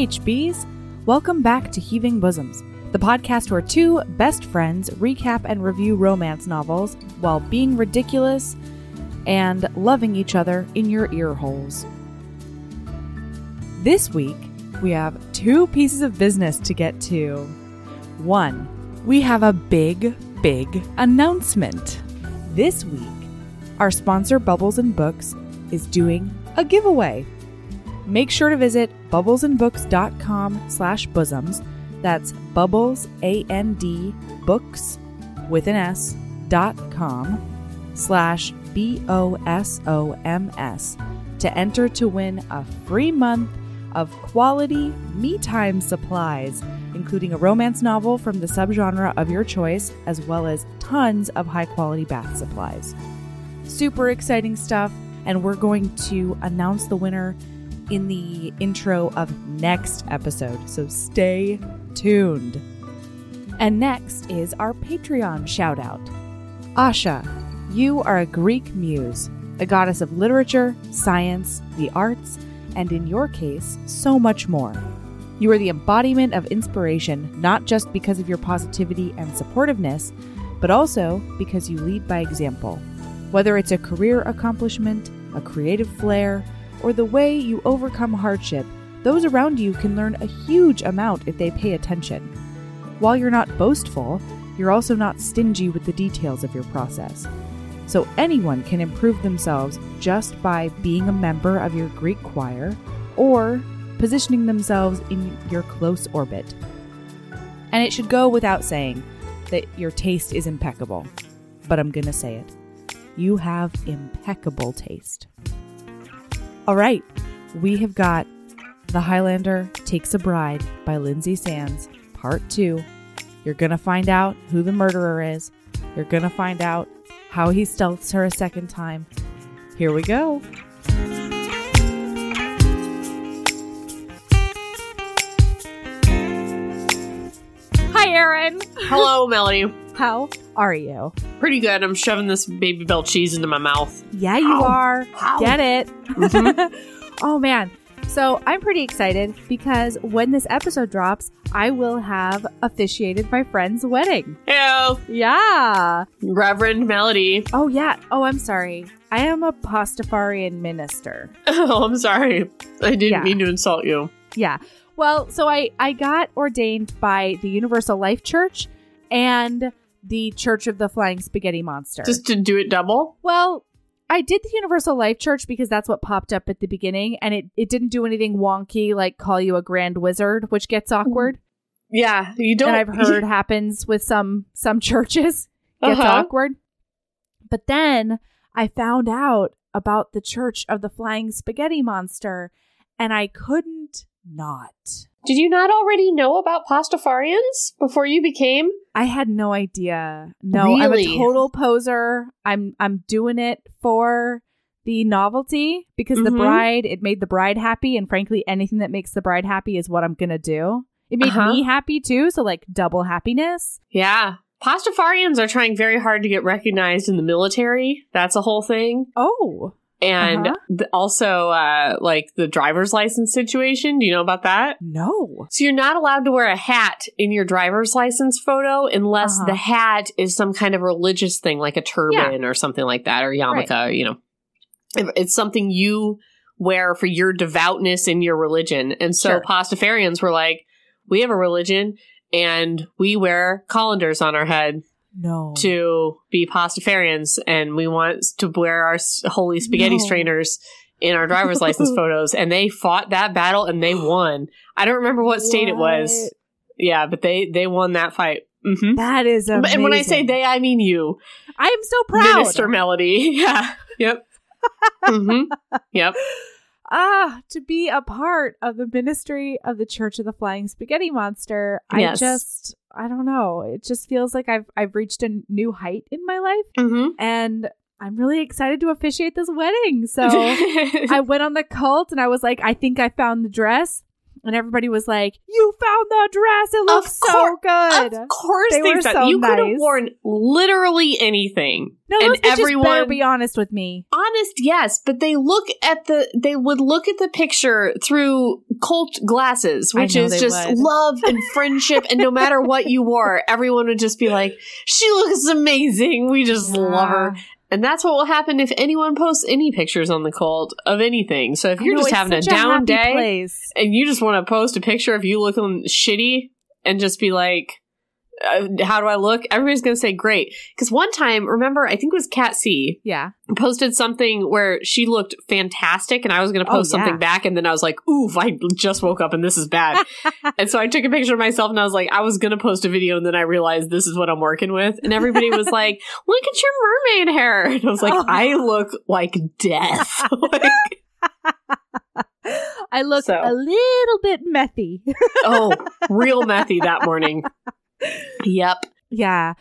HBs. Welcome back to Heaving Bosoms, the podcast where two best friends recap and review romance novels while being ridiculous and loving each other in your ear holes. This week, we have two pieces of business to get to. One, we have a big, big announcement. This week, our sponsor Bubbles and Books is doing a giveaway. Make sure to visit bubblesandbooks.com slash bosoms. That's bubbles, A-N-D, books with an S, dot com slash B-O-S-O-M-S to enter to win a free month of quality me time supplies, including a romance novel from the subgenre of your choice, as well as tons of high quality bath supplies. Super exciting stuff, and we're going to announce the winner in the intro of next episode, so stay tuned. And next is our Patreon shout out. Asha, you are a Greek muse, a goddess of literature, science, the arts, and in your case, so much more. You are the embodiment of inspiration, not just because of your positivity and supportiveness, but also because you lead by example. Whether it's a career accomplishment, a creative flair, or the way you overcome hardship, those around you can learn a huge amount if they pay attention. While you're not boastful, you're also not stingy with the details of your process. So anyone can improve themselves just by being a member of your Greek choir or positioning themselves in your close orbit. And it should go without saying that your taste is impeccable. But I'm going to say it. You have impeccable taste. All right, we have got The Highlander Takes a Bride by Lynsay Sands, Part 2. You're going to find out who the murderer is. You're going to find out how he stealths her a second time. Here we go. Hi, Aaron. Hello, Melody. How are you? Pretty good. I'm shoving this Babybel cheese into my mouth. Yeah, you Ow. are. Ow. Get it? Mhm. oh, man. So I'm pretty excited because when this episode drops, I will have officiated my friend's wedding. Hello, Yeah. Reverend Melody. Oh, yeah. Oh, I'm sorry. I am a Pastafarian minister. Oh, I'm sorry. I didn't Yeah. mean to insult you. Yeah. Well, so I I got ordained by the Universal Life Church and the Church of the Flying Spaghetti Monster. Just to do it double. well, I did the Universal Life Church because that's what popped up at the beginning and it it didn't do anything wonky like call you a grand wizard, which gets awkward. Yeah, you don't. And I've heard happens with some some churches. Gets Uh-huh. awkward. But then I found out about the Church of the Flying Spaghetti Monster and I couldn't not. Did you not already know about Pastafarians before you became? I had no idea. No, I'm a total poser. I'm I'm doing it for the novelty because the Mhm. bride it made the bride happy and frankly anything that makes the bride happy is what I'm going to do. It made Uh-huh. me happy too, so like double happiness. Yeah. Pastafarians are trying very hard to get recognized in the military. That's a whole thing. Oh. And Uh-huh. th- also, uh, like the driver's license situation. Do you know about that? No. So you're not allowed to wear a hat in your driver's license photo unless Uh-huh. the hat is some kind of religious thing, like a turban or something like that, or yarmulke. You know, If it's something you wear for your devoutness in your religion. And so Sure. Pastafarians were like, we have a religion and we wear colanders on our head No. to be Pastafarians, and we want to wear our holy spaghetti No. strainers in our driver's license photos. And they fought that battle and they won. I don't remember what state it was. Yeah, but they they won that fight. hmm That is amazing. And when I say they, I mean you, I am so proud. Minister Melody. yeah. Yep. hmm Yep. Ah, to be a part of the ministry of the Church of the Flying Spaghetti Monster, Yes. I just I don't know. It just feels like I've I've reached a new height in my life hmm and I'm really excited to officiate this wedding. So I went on the cult and I was like, I think I found the dress. And everybody was like, "You found the dress. It looks so good." Of course, They they, were found- so you could have worn literally anything. No, and bitches better everyone- be honest with me. Honest, yes, but they look at the they would look at the picture through cult glasses, which is just would. love and friendship, and no matter what you wore, everyone would just be like, "She looks amazing. We just love her." And that's what will happen if anyone posts any pictures on the cult of anything. So if you're know, just having a down happy day place. and you just want to post a picture of you looking shitty and just be like, uh, how do I look? Everybody's going to say great. Because one time, remember, I think it was Cat C Yeah. posted something where she looked fantastic and I was going to Oh, post yeah. something back. And then I was like, oof, I just woke up and this is bad. and so I took a picture of myself and I was like, I was going to post a video. And then I realized this is what I'm working with. And everybody was like, look at your mermaid hair. And I was like, Oh. I look like death. Like, I look So. a little bit methy. oh, real methy that morning. Yep. yeah.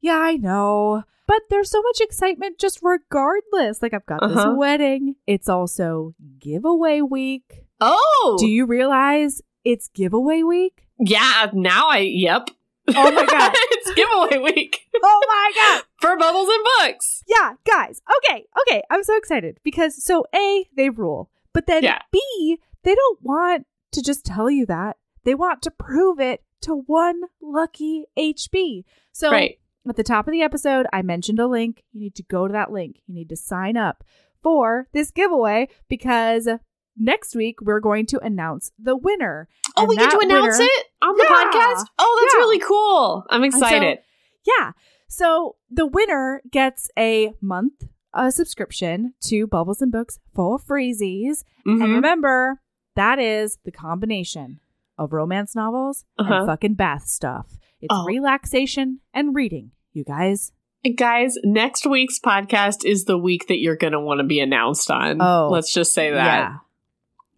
Yeah, I know. But there's so much excitement just regardless. Like I've got Uh-huh. this wedding. It's also giveaway week. Oh, Do you realize it's giveaway week? yeah. Now I, yep. Oh my God. it's giveaway week Oh my god. for bubbles and books. Yeah, guys. Okay, okay. I'm so excited because so A, they rule. But then Yeah. B, they don't want to just tell you that. They want to prove it to one lucky HB. So Right. at the top of the episode, I mentioned a link. You need to go to that link. You need to sign up for this giveaway because next week we're going to announce the winner. Oh, we get to announce winner- it on the Yeah. podcast? Oh, that's Yeah. really cool. I'm so- excited. Yeah. So the winner gets a month uh, subscription to Bubbles and Books for freezies. And Mhm. remember, that is the combination of romance novels Uh-huh. and fucking bath stuff. It's Oh. relaxation and reading, you guys. Guys, next week's podcast is the week that you're going to want to be announced on. Oh. Let's just say that. Yeah.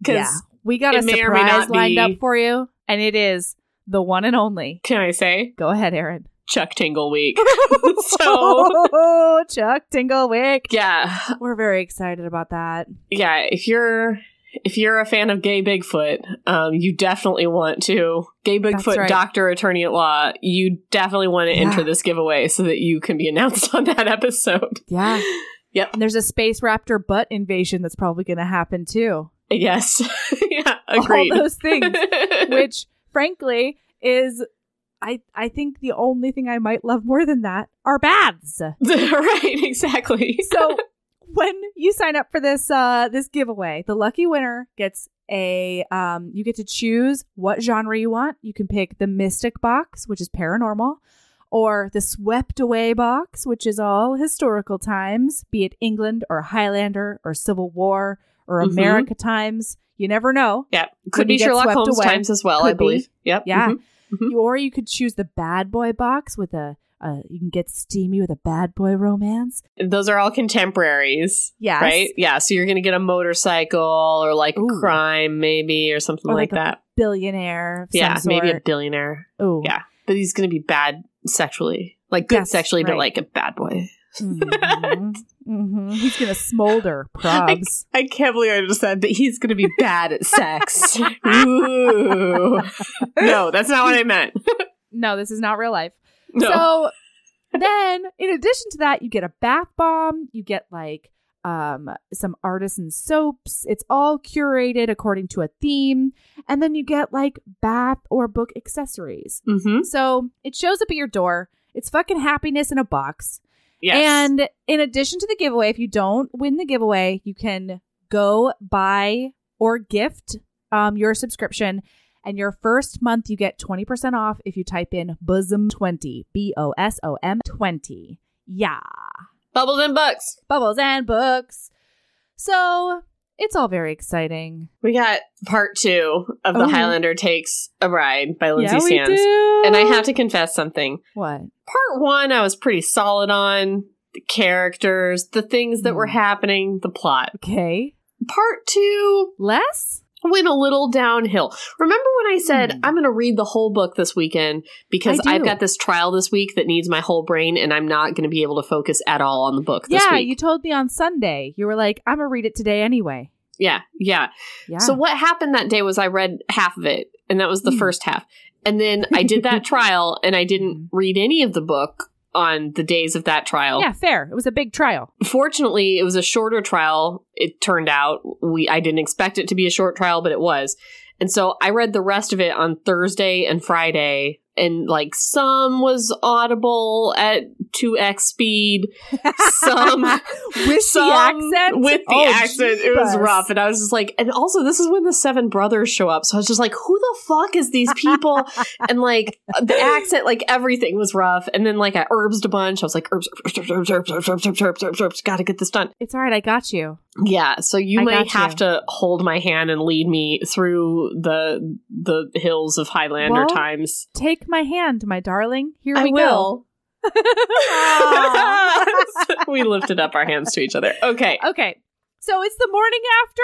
Because We got a it may or may surprise lined be- up for you, and it is the one and only. can I say Go ahead, Aaron. Chuck Tingle week? so, Chuck Tingle Week. yeah. We're very excited about that. Yeah, if you're if you're a fan of gay Bigfoot, um, you definitely want to gay Bigfoot right. doctor attorney at law. You definitely want to Yeah. enter this giveaway so that you can be announced on that episode. Yeah. Yep. And there's a space raptor butt invasion that's probably going to happen too. Yes. yeah. Agreed. All those things, which frankly is, I I think the only thing I might love more than that are baths. right. Exactly. So when you sign up for this uh this giveaway, the lucky winner gets a um you get to choose what genre you want. You can pick the mystic box, which is paranormal, or the swept away box, which is all historical times, be it England or Highlander or Civil War or Mhm. America times. You never know. Yeah. Could be Sherlock Holmes away. times as well, Could I believe. Yep. Yeah. Mhm. Mhm. You- Or you could choose the bad boy box with a uh, you can get steamy with a bad boy romance. Those are all contemporaries. Yes. Right? Yeah. So you're going to get a motorcycle or like Ooh. a crime, maybe, or something Or like, like a that. Billionaire. Yeah. Maybe a billionaire. Ooh. Yeah. But he's going to be bad sexually. Like good Yes, sexually, but like a bad boy. Mhm. Mhm. He's gonna smolder probs. I can't believe I just said that he's going to be bad at sex. Ooh. No, that's not what I meant. no, this is not real life. No. So then, in addition to that, you get a bath bomb. You get like um some artisan soaps. It's all curated according to a theme, and then you get like bath or book accessories. mm-hmm. So it shows up at your door. It's fucking happiness in a box. Yes. And in addition to the giveaway, if you don't win the giveaway, you can go buy or gift um, your subscription. And your first month, you get 20% off if you type in bosom20, B O S O M 20. Yeah. Bubbles and books. Bubbles and books. So it's all very exciting. We got part two of The Oh. Highlander Takes a Bride by Lynsay yeah, Sands. And I have to confess something. What? Part one, I was pretty solid on the characters, the things that were Hmm. happening, the plot. Okay. Part two Less? Went a little downhill. Remember when I said Hmm. I'm going to read the whole book this weekend because. I've got this trial this week that needs my whole brain and I'm not going to be able to focus at all on the book this Yeah, week. you told me on Sunday. You were like, I'm going to read it today anyway. Yeah, yeah. Yeah. So what happened that day was I read half of it, and that was the Hmm. first half. And then I did that trial, and I didn't read any of the book on the days of that trial. yeah, fair. It was a big trial. Fortunately, it was a shorter trial. It turned out we I didn't expect it to be a short trial, but it was. And so I read the rest of it on Thursday and Friday, and like some was audible at two x speed, some with some the accent. with the Oh, accent it was rough and i was just like and also this is when the seven brothers show up so i was just like who the fuck is these people and like the accent like everything was rough and then like i herbsed a bunch i was like herbs herbs herbs herbs herbs herbs herbs herbs herbs, herbs gotta get this done It's all right. I got you. Yeah so you I may have you. to hold my hand and lead me through the the hills of highlander Well, times Take my hand, my darling. Here i we will go. We lifted up our hands to each other okay okay. So it's the morning after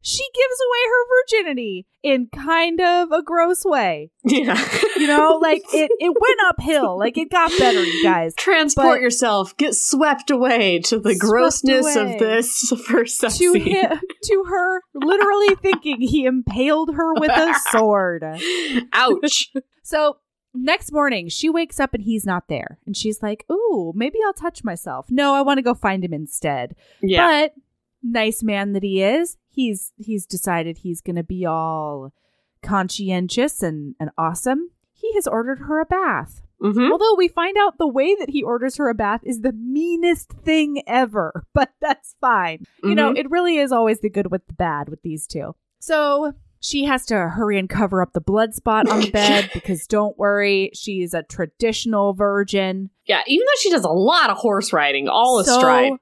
she gives away her virginity in kind of a gross way. yeah You know, like it, it went uphill. Like it got better, you guys. transport yourself, get swept away to the grossness of this first sex To scene. him, to her literally thinking he impaled her with a sword. Ouch! So next morning, she wakes up and he's not there. And she's like, Ooh, maybe I'll touch myself. No, I want to go find him instead. Yeah, But nice man that he is, he's he's decided he's gonna be all conscientious and, and awesome. He has ordered her a bath. hmm Although we find out the way that he orders her a bath is the meanest thing ever, but that's fine. You know, Mhm. it really is always the good with the bad with these two. So she has to hurry and cover up the blood spot on the bed because don't worry, she's a traditional virgin. yeah. Even though she does a lot of horse riding, all so astride,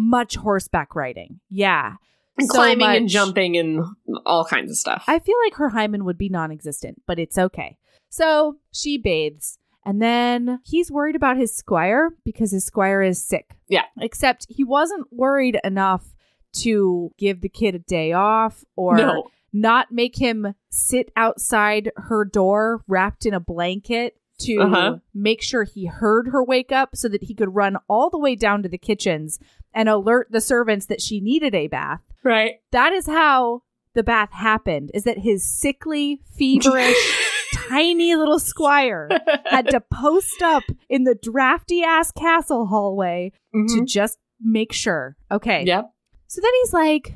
much horseback riding. Yeah. and so climbing and jumping and all kinds of stuff. I feel like her hymen would be non existent, but it's okay. So she bathes, and then he's worried about his squire because his squire is sick. Yeah. Except he wasn't worried enough to give the kid a day off or no, not make him sit outside her door wrapped in a blanket to Uh-huh. make sure he heard her wake up so that he could run all the way down to the kitchens and alert the servants that she needed a bath right? that is how the bath happened is that his sickly feverish tiny little squire had to post up in the drafty ass castle hallway to Mhm. just make sure okay Yep. so then he's like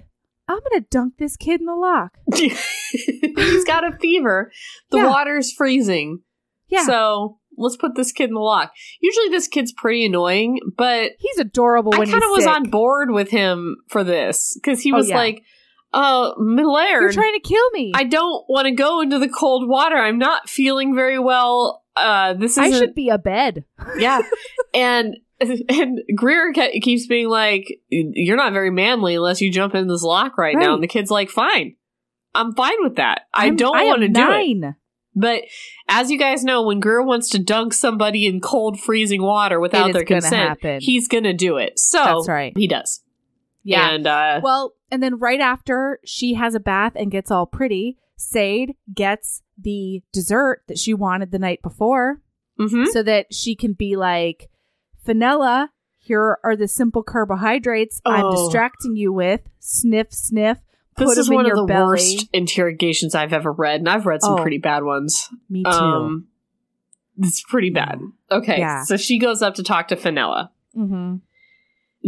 i'm gonna dunk this kid in the loch He's got a fever. The Yeah. water's freezing. yeah So let's put this kid in the loch. Usually, this kid's pretty annoying, but he's adorable I when kind of was sick. on board with him for this because he Oh, was yeah. like, "Uh, you're trying to kill me I don't want to go into the cold water. I'm not feeling very well. Uh, this I should be a bed yeah." and and Greer ke- keeps being like, "You're not very manly unless you jump in this loch right, now." And the kid's like, "Fine." I'm fine with that. I I'm- don't want to do it. But as you guys know, when Greer wants to dunk somebody in cold, freezing water without their consent, happen. he's gonna do it. So That's right. he does. yeah And uh, Well, and then right after she has a bath and gets all pretty, Sade gets the dessert that she wanted the night before mhm. so that she can be like, Fenella, here are the simple carbohydrates I'm Oh. distracting you with. Sniff, sniff. This is one of the belly. worst interrogations I've ever read, and I've read some Oh. pretty bad ones. Me too. Um, it's pretty bad. Okay, Yeah. so she goes up to talk to Fenella. hmm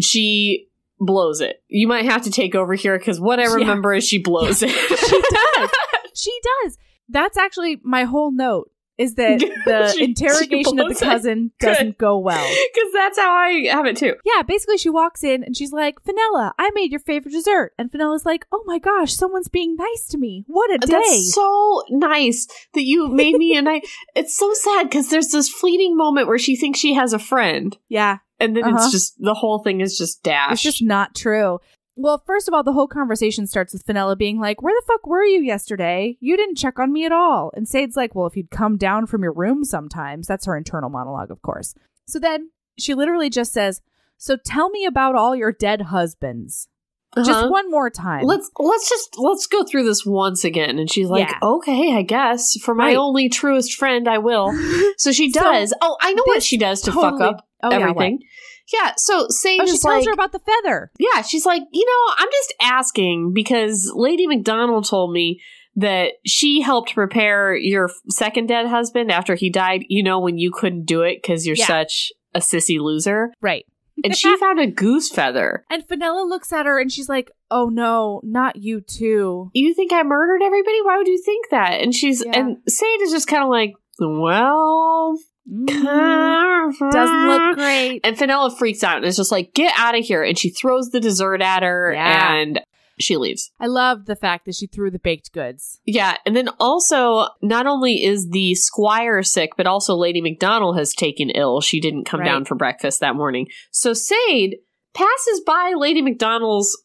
She blows it. You might have to take over here because what I Yeah. remember is she blows it. She does. she does. That's actually my whole note is that the She- she interrogation of blows the it. cousin doesn't go well. Because that's how I have it too. Yeah, basically she walks in and she's like, Fenella, I made your favorite dessert. And Fenella's like, oh my gosh, someone's being nice to me. What a day. That's so nice that you made me and I. It's so sad because there's this fleeting moment where she thinks she has a friend, yeah, and then Uh-huh. it's just the whole thing is just dashed. it's just not true. Well, first of all, the whole conversation starts with Fenella being like, where the fuck were you yesterday? You didn't check on me at all. And Sade's like, well, if you'd come down from your room sometimes, that's her internal monologue, of course. So then she literally just says, so tell me about all your dead husbands. Just Uh-huh. one more time. Let's let's just let's go through this once again. And she's like, Yeah. "Okay, I guess for my Right. only truest friend, I will." So she So, does. oh, I know what she does to totally- fuck up Oh, everything. Yeah, so Sage Oh, she tells like, her about the feather. yeah, she's like, you know, I'm just asking because Lady McDonald told me that she helped prepare your second dead husband after he died. You know, when you couldn't do it because you're Yeah. such a sissy loser, Right. and she found a goose feather. And Fenella looks at her and she's like, "Oh no, not you too." You think I murdered everybody? Why would you think that? And she's Yeah. and Sage is just kind of like, well, Mm, doesn't look great. And Fenella freaks out and is just like, get out of here. And she throws the dessert at her Yeah. and she leaves. I love the fact that she threw the baked goods. Yeah. And then also, not only is the squire sick, but also Lady McDonald has taken ill. She didn't come Right. down for breakfast that morning. So Sade passes by Lady McDonald's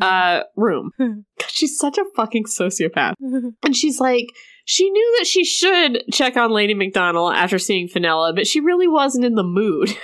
uh, room. She's such a fucking sociopath. And she's like, she knew that she should check on Lady McDonald after seeing Fenella, but she really wasn't in the mood.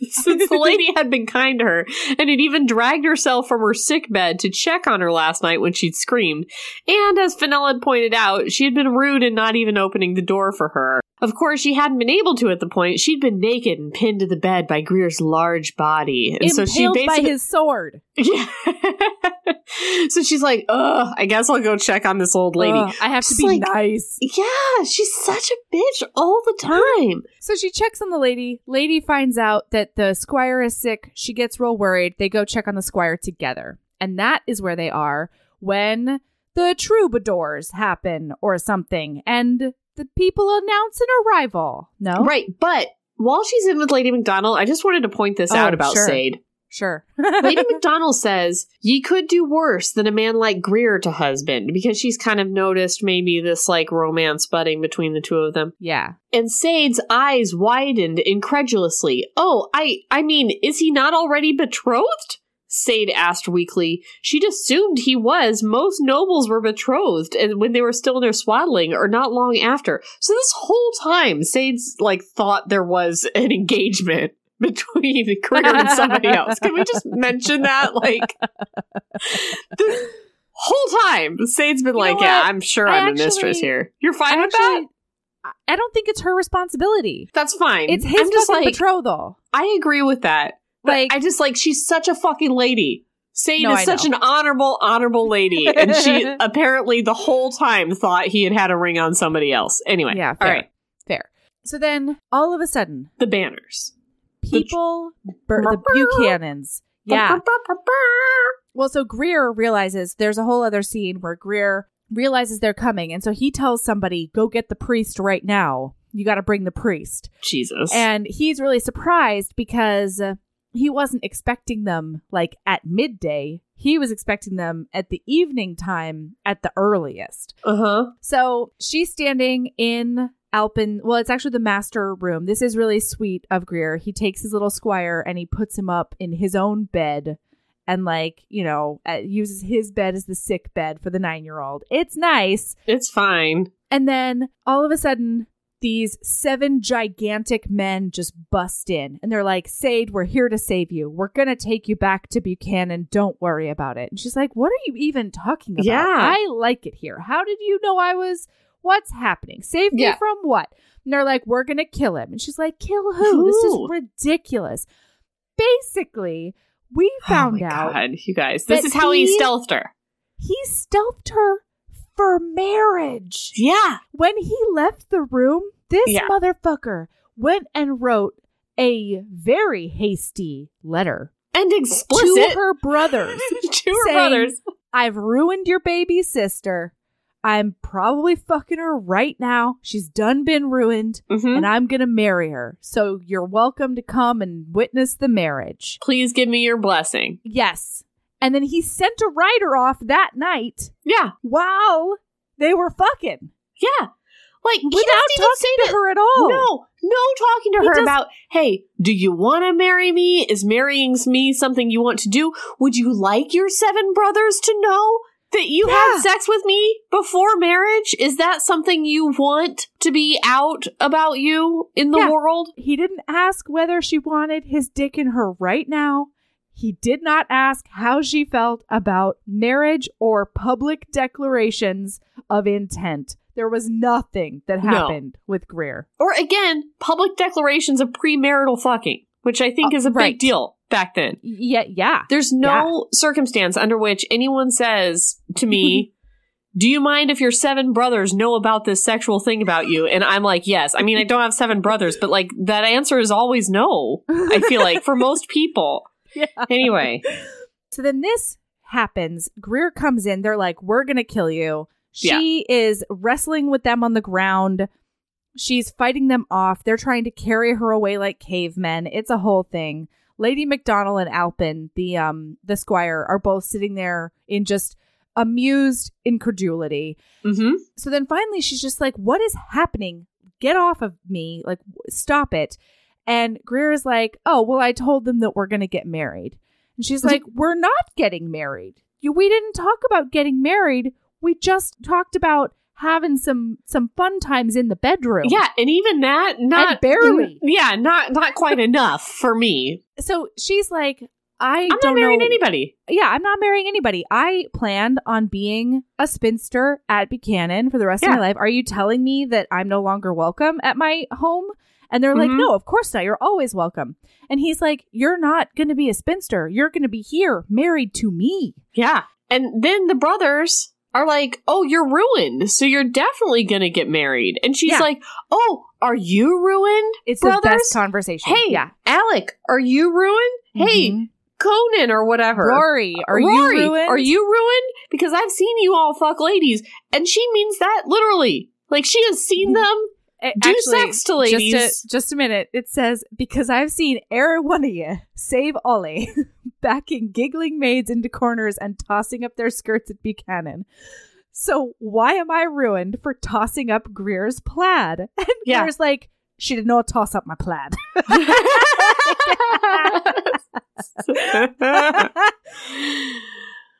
Since the lady had been kind to her and had even dragged herself from her sick bed to check on her last night when she'd screamed. And as Fenella had pointed out, she had been rude in not even opening the door for her. Of course, she hadn't been able to at the point. She'd been naked and pinned to the bed by Greer's large body. And so she Impaled by his sword. yeah. so she's like, ugh, I guess I'll go check on this old lady. Ugh, I have to be like- nice. Yeah, she's such a bitch all the time. So she checks on the lady. Lady finds out that the squire is sick. She gets real worried. They go check on the squire together. And that is where they are when the troubadours happen or something. And the people announce an arrival. No? Right, but while she's in with Lady McDonald, I just wanted to point this Oh, out about sure. Sade. Sure. Lady McDonald says, Ye could do worse than a man like Greer to husband, because she's kind of noticed maybe this like romance budding between the two of them. yeah. And Sade's eyes widened incredulously. Oh, I I mean, is he not already betrothed? Sade asked weakly. She'd assumed he was. Most nobles were betrothed and when they were still in their swaddling or not long after. So this whole time, Sade's like thought there was an engagement between Greer and somebody else. Can we just mention that? Like the whole time, Sade's been You like, Yeah. I'm sure I I'm a mistress here. You're fine I with that? I don't think it's her responsibility. That's fine. It's his I'm just like, betrothal. I agree with that. Like- I just like she's such a fucking lady. Sade No, is I such know. an honorable, honorable lady, and she apparently the whole time thought he had had a ring on somebody else. Anyway, Yeah, all fair. right, Fair. So then, all of a sudden, the banners. The- people, bur- the Buchanans, yeah. Well, so Greer realizes there's a whole other scene where Greer realizes they're coming, and so he tells somebody, "Go get the priest right now. You got to bring the priest." Jesus. And he's really surprised because he wasn't expecting them like at midday. He was expecting them at the evening time at the earliest. uh huh. So she's standing in Alpin. Well, it's actually the master room. This is really sweet of Greer. He takes his little squire and he puts him up in his own bed and, like, you know, uh, uses his bed as the sick bed for the nine year old. It's nice. It's fine. And then all of a sudden, these seven gigantic men just bust in and they're like, Sade, we're here to save you. We're going to take you back to Buchanan. Don't worry about it. And she's like, What are you even talking about? Yeah. I like it here. How did you know I was? What's happening? Save me Yeah. from what? And they're like, We're going to kill him. And she's like, Kill who? This is ridiculous. Basically, we oh found oh my out God, you guys. This is how he he- stealthed her. he stealthed her for marriage. Yeah. When he left the room, this Yeah. motherfucker went and wrote a very hasty letter And explicit to her brothers. to her saying- brothers. I've ruined your baby sister. I'm probably fucking her right now. She's done been ruined, Mhm. and I'm gonna marry her. So you're welcome to come and witness the marriage. Please give me your blessing. Yes. And then he sent a writer off that night Yeah. while they were fucking. Yeah. Like Without talking to that. her at all. No, no talking to He her does- about, hey, do you want to marry me? Is marrying me something you want to do? Would you like your seven brothers to know that you Yeah. had sex with me before marriage? Is that something you want to be out about you in the Yeah. world? He didn't ask whether she wanted his dick in her right now. He did not ask how she felt about marriage or public declarations of intent. There was nothing that No. happened with Greer. Or again, public declarations of premarital fucking. which I think Uh, is a right. big deal back then. Yeah, yeah. There's no circumstance under which anyone says to me, Do you mind if your seven brothers know about this sexual thing about you? And I'm like, Yes. I mean, I don't have seven brothers, but like that answer is always no, I feel like, for most people. Yeah. Anyway, So then this happens. Greer comes in. They're like, "We're gonna kill you." She is wrestling with them on the ground. She's fighting them off. They're trying to carry her away like cavemen. It's a whole thing. Lady McDonald and Alpin, the um the squire, are both sitting there in just amused incredulity. hmm So then finally she's just like, What is happening? Get off of me. Like, stop it. And Greer is like, Oh, well, I told them that we're going to get married. And she's like, We're not getting married. You, we didn't talk about getting married. We just talked about having some some fun times in the bedroom. yeah, and even that, not barely. yeah, not not quite enough for me. So she's like, I I'm not marrying know. anybody. yeah, I'm not marrying anybody. I planned on being a spinster at Buchanan for the rest of my life. Are you telling me that I'm no longer welcome at my home? And they're like, Mhm. no, of course not. You're always welcome. And he's like, you're not going to be a spinster. You're going to be here, married to me. Yeah. And then the brothers are like, oh, you're ruined. So you're definitely going to get married. And she's Yeah. like, oh, are you ruined? It's Brothers? the best conversation. Hey, yeah. Alec, are you ruined? Hey, Mhm. Conan or whatever. Rory, are Rory, you ruined? Are you ruined? Because I've seen you all fuck ladies. And she means that literally. Like she has seen them. A- do sex to ladies. Just a, just a minute. It says, because I've seen every one of you save Ollie, backing giggling maids into corners and tossing up their skirts at Buchanan. So why am I ruined for tossing up Greer's plaid? And Yeah. Greer's like, she did not toss up my plaid.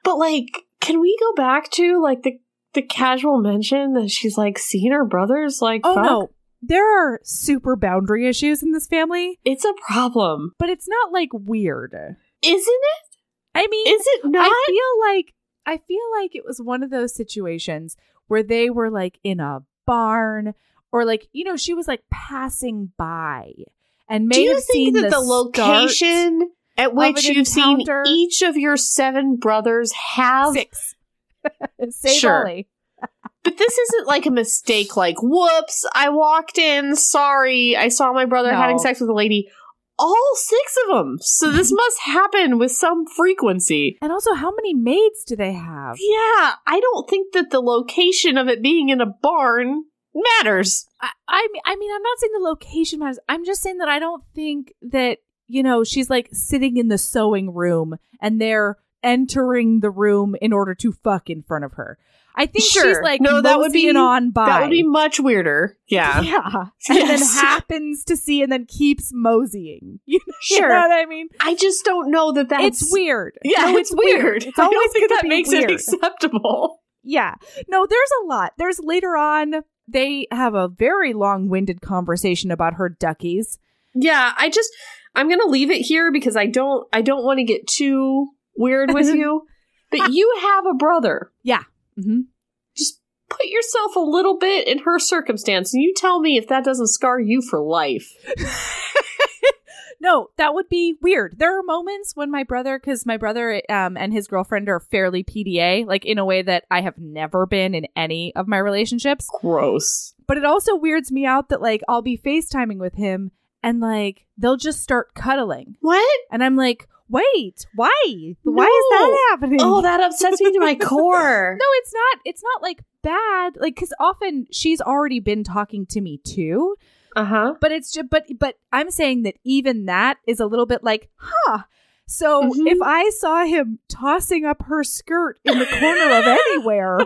but like, can we go back to like the the casual mention that she's like seen her brothers like oh fuck? no. There are super boundary issues in this family, It's a problem. but it's not like weird. Isn't it? I mean, Is it not? I feel like I feel like it was one of those situations where they were like in a barn or like you know she was like passing by and may Do you think that the, start- location at which you've seen each of your seven brothers have six save Sure. Ollie. But this isn't like a mistake, like, whoops, I walked in, sorry, I saw my brother No. having sex with a lady. All six of them. So this must happen with some frequency. and also how many maids do they have Yeah, I don't think that the location of it being in a barn matters. I, I mean I mean I'm not saying the location matters I'm just saying that I don't think that you know she's like sitting in the sewing room and they're entering the room in order to fuck in front of her I think she's like No, that would be- moseying on by That would be much weirder. Yeah. Yeah. And then happens to see and then keeps moseying. You know, you Sure. know what I mean? I just don't know that that's. it's weird. Yeah, No, it's, weird. It's I always don't think that makes weird. it acceptable. yeah. No, there's a lot. There's later on, they have a very long winded conversation about her duckies. Yeah, I just I'm gonna leave it here because I don't I don't want to get too weird with you. But you have a brother. Mm-hmm. Just put yourself a little bit in her circumstance and you tell me if that doesn't scar you for life. No, that would be weird. There are moments when my brother, because my brother um, and his girlfriend are fairly PDA, like in a way that I have never been in any of my relationships. Gross. But it also weirds me out that like I'll be FaceTiming with him and like they'll just start cuddling. What? And I'm like, wait, why? Why is that happening? Oh, that upsets me to my core. no, it's not. It's not like bad. Like, because often she's already been talking to me too. Uh-huh. But it's just, but, but I'm saying that even that is a little bit like, huh. So Mhm. if I saw him tossing up her skirt in the corner of anywhere,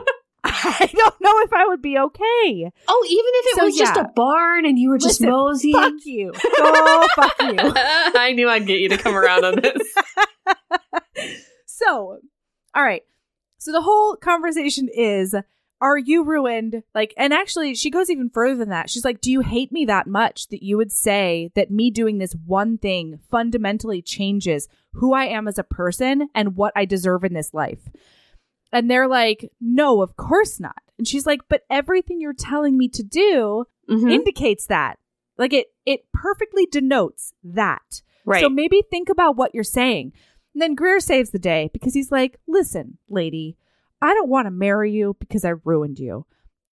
I don't know if I would be okay. Oh, even if it So, was just a barn and you were just Listen, moseying. Fuck you. Oh, fuck you. I knew I'd get you to come around on this. So, all right. So the whole conversation is are you ruined? Like, and actually, she goes even further than that. She's like, Do you hate me that much that you would say that me doing this one thing fundamentally changes who I am as a person and what I deserve in this life? And they're like, No, of course not. And she's like, But everything you're telling me to do Mhm. indicates that. Like it it perfectly denotes that. Right. So maybe think about what you're saying. And then Greer saves the day because he's like, listen, lady, I don't want to marry you because I ruined you.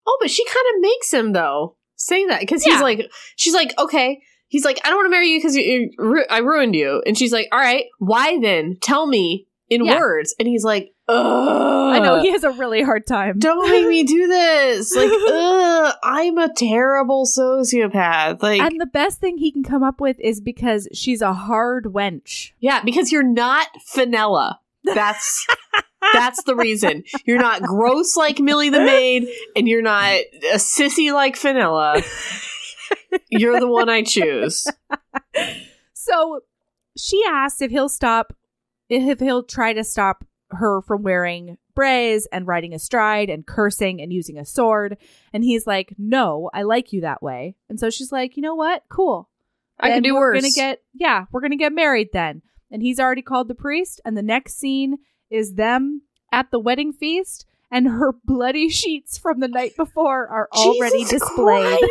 oh, but she kind of makes him though say that because he's like, she's like, okay. He's like, I don't want to marry you because you, ru- I ruined you. And she's like, all right, why then? Tell me in Yeah. words. And he's like, ugh. I know he has a really hard time. don't make me do this. Like, ugh, I'm a terrible sociopath. Like, and the best thing he can come up with is because she's a hard wench. yeah, because you're not Fenella. That's that's the reason. You're not gross like Millie the maid, and you're not a sissy like Fenella. You're the one I choose. So she asks if he'll stop, if he'll try to stop her from wearing braies and riding astride and cursing and using a sword. And he's like, no, I like you that way. And so she's like, you know what? Cool. I Then could do we're worse. Gonna get, yeah, we're going to get married then. And he's already called the priest. And the next scene is them at the wedding feast. And her bloody sheets from the night before are already Jesus displayed.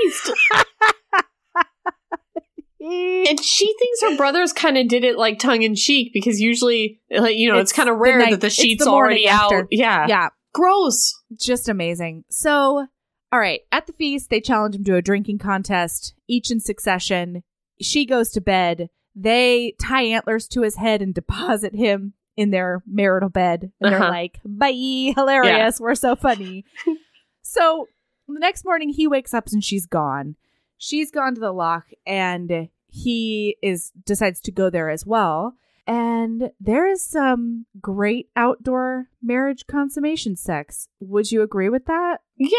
Christ. and she thinks her brothers kind of did it like tongue in cheek because usually, like you know, it's, It's kind of the rare night- that the sheets the already out. Yeah, yeah. gross. just amazing. So, all right, at the feast, they challenge him to a drinking contest, each in succession. She goes to bed. They tie antlers to his head and deposit him in their marital bed. And they're Uh-huh. like, bye, hilarious. We're so funny. so, the next morning, he wakes up and she's gone. She's gone to the loch, and he is decides to go there as well. And there is some great outdoor marriage consummation sex. Would you agree with that? Yeah.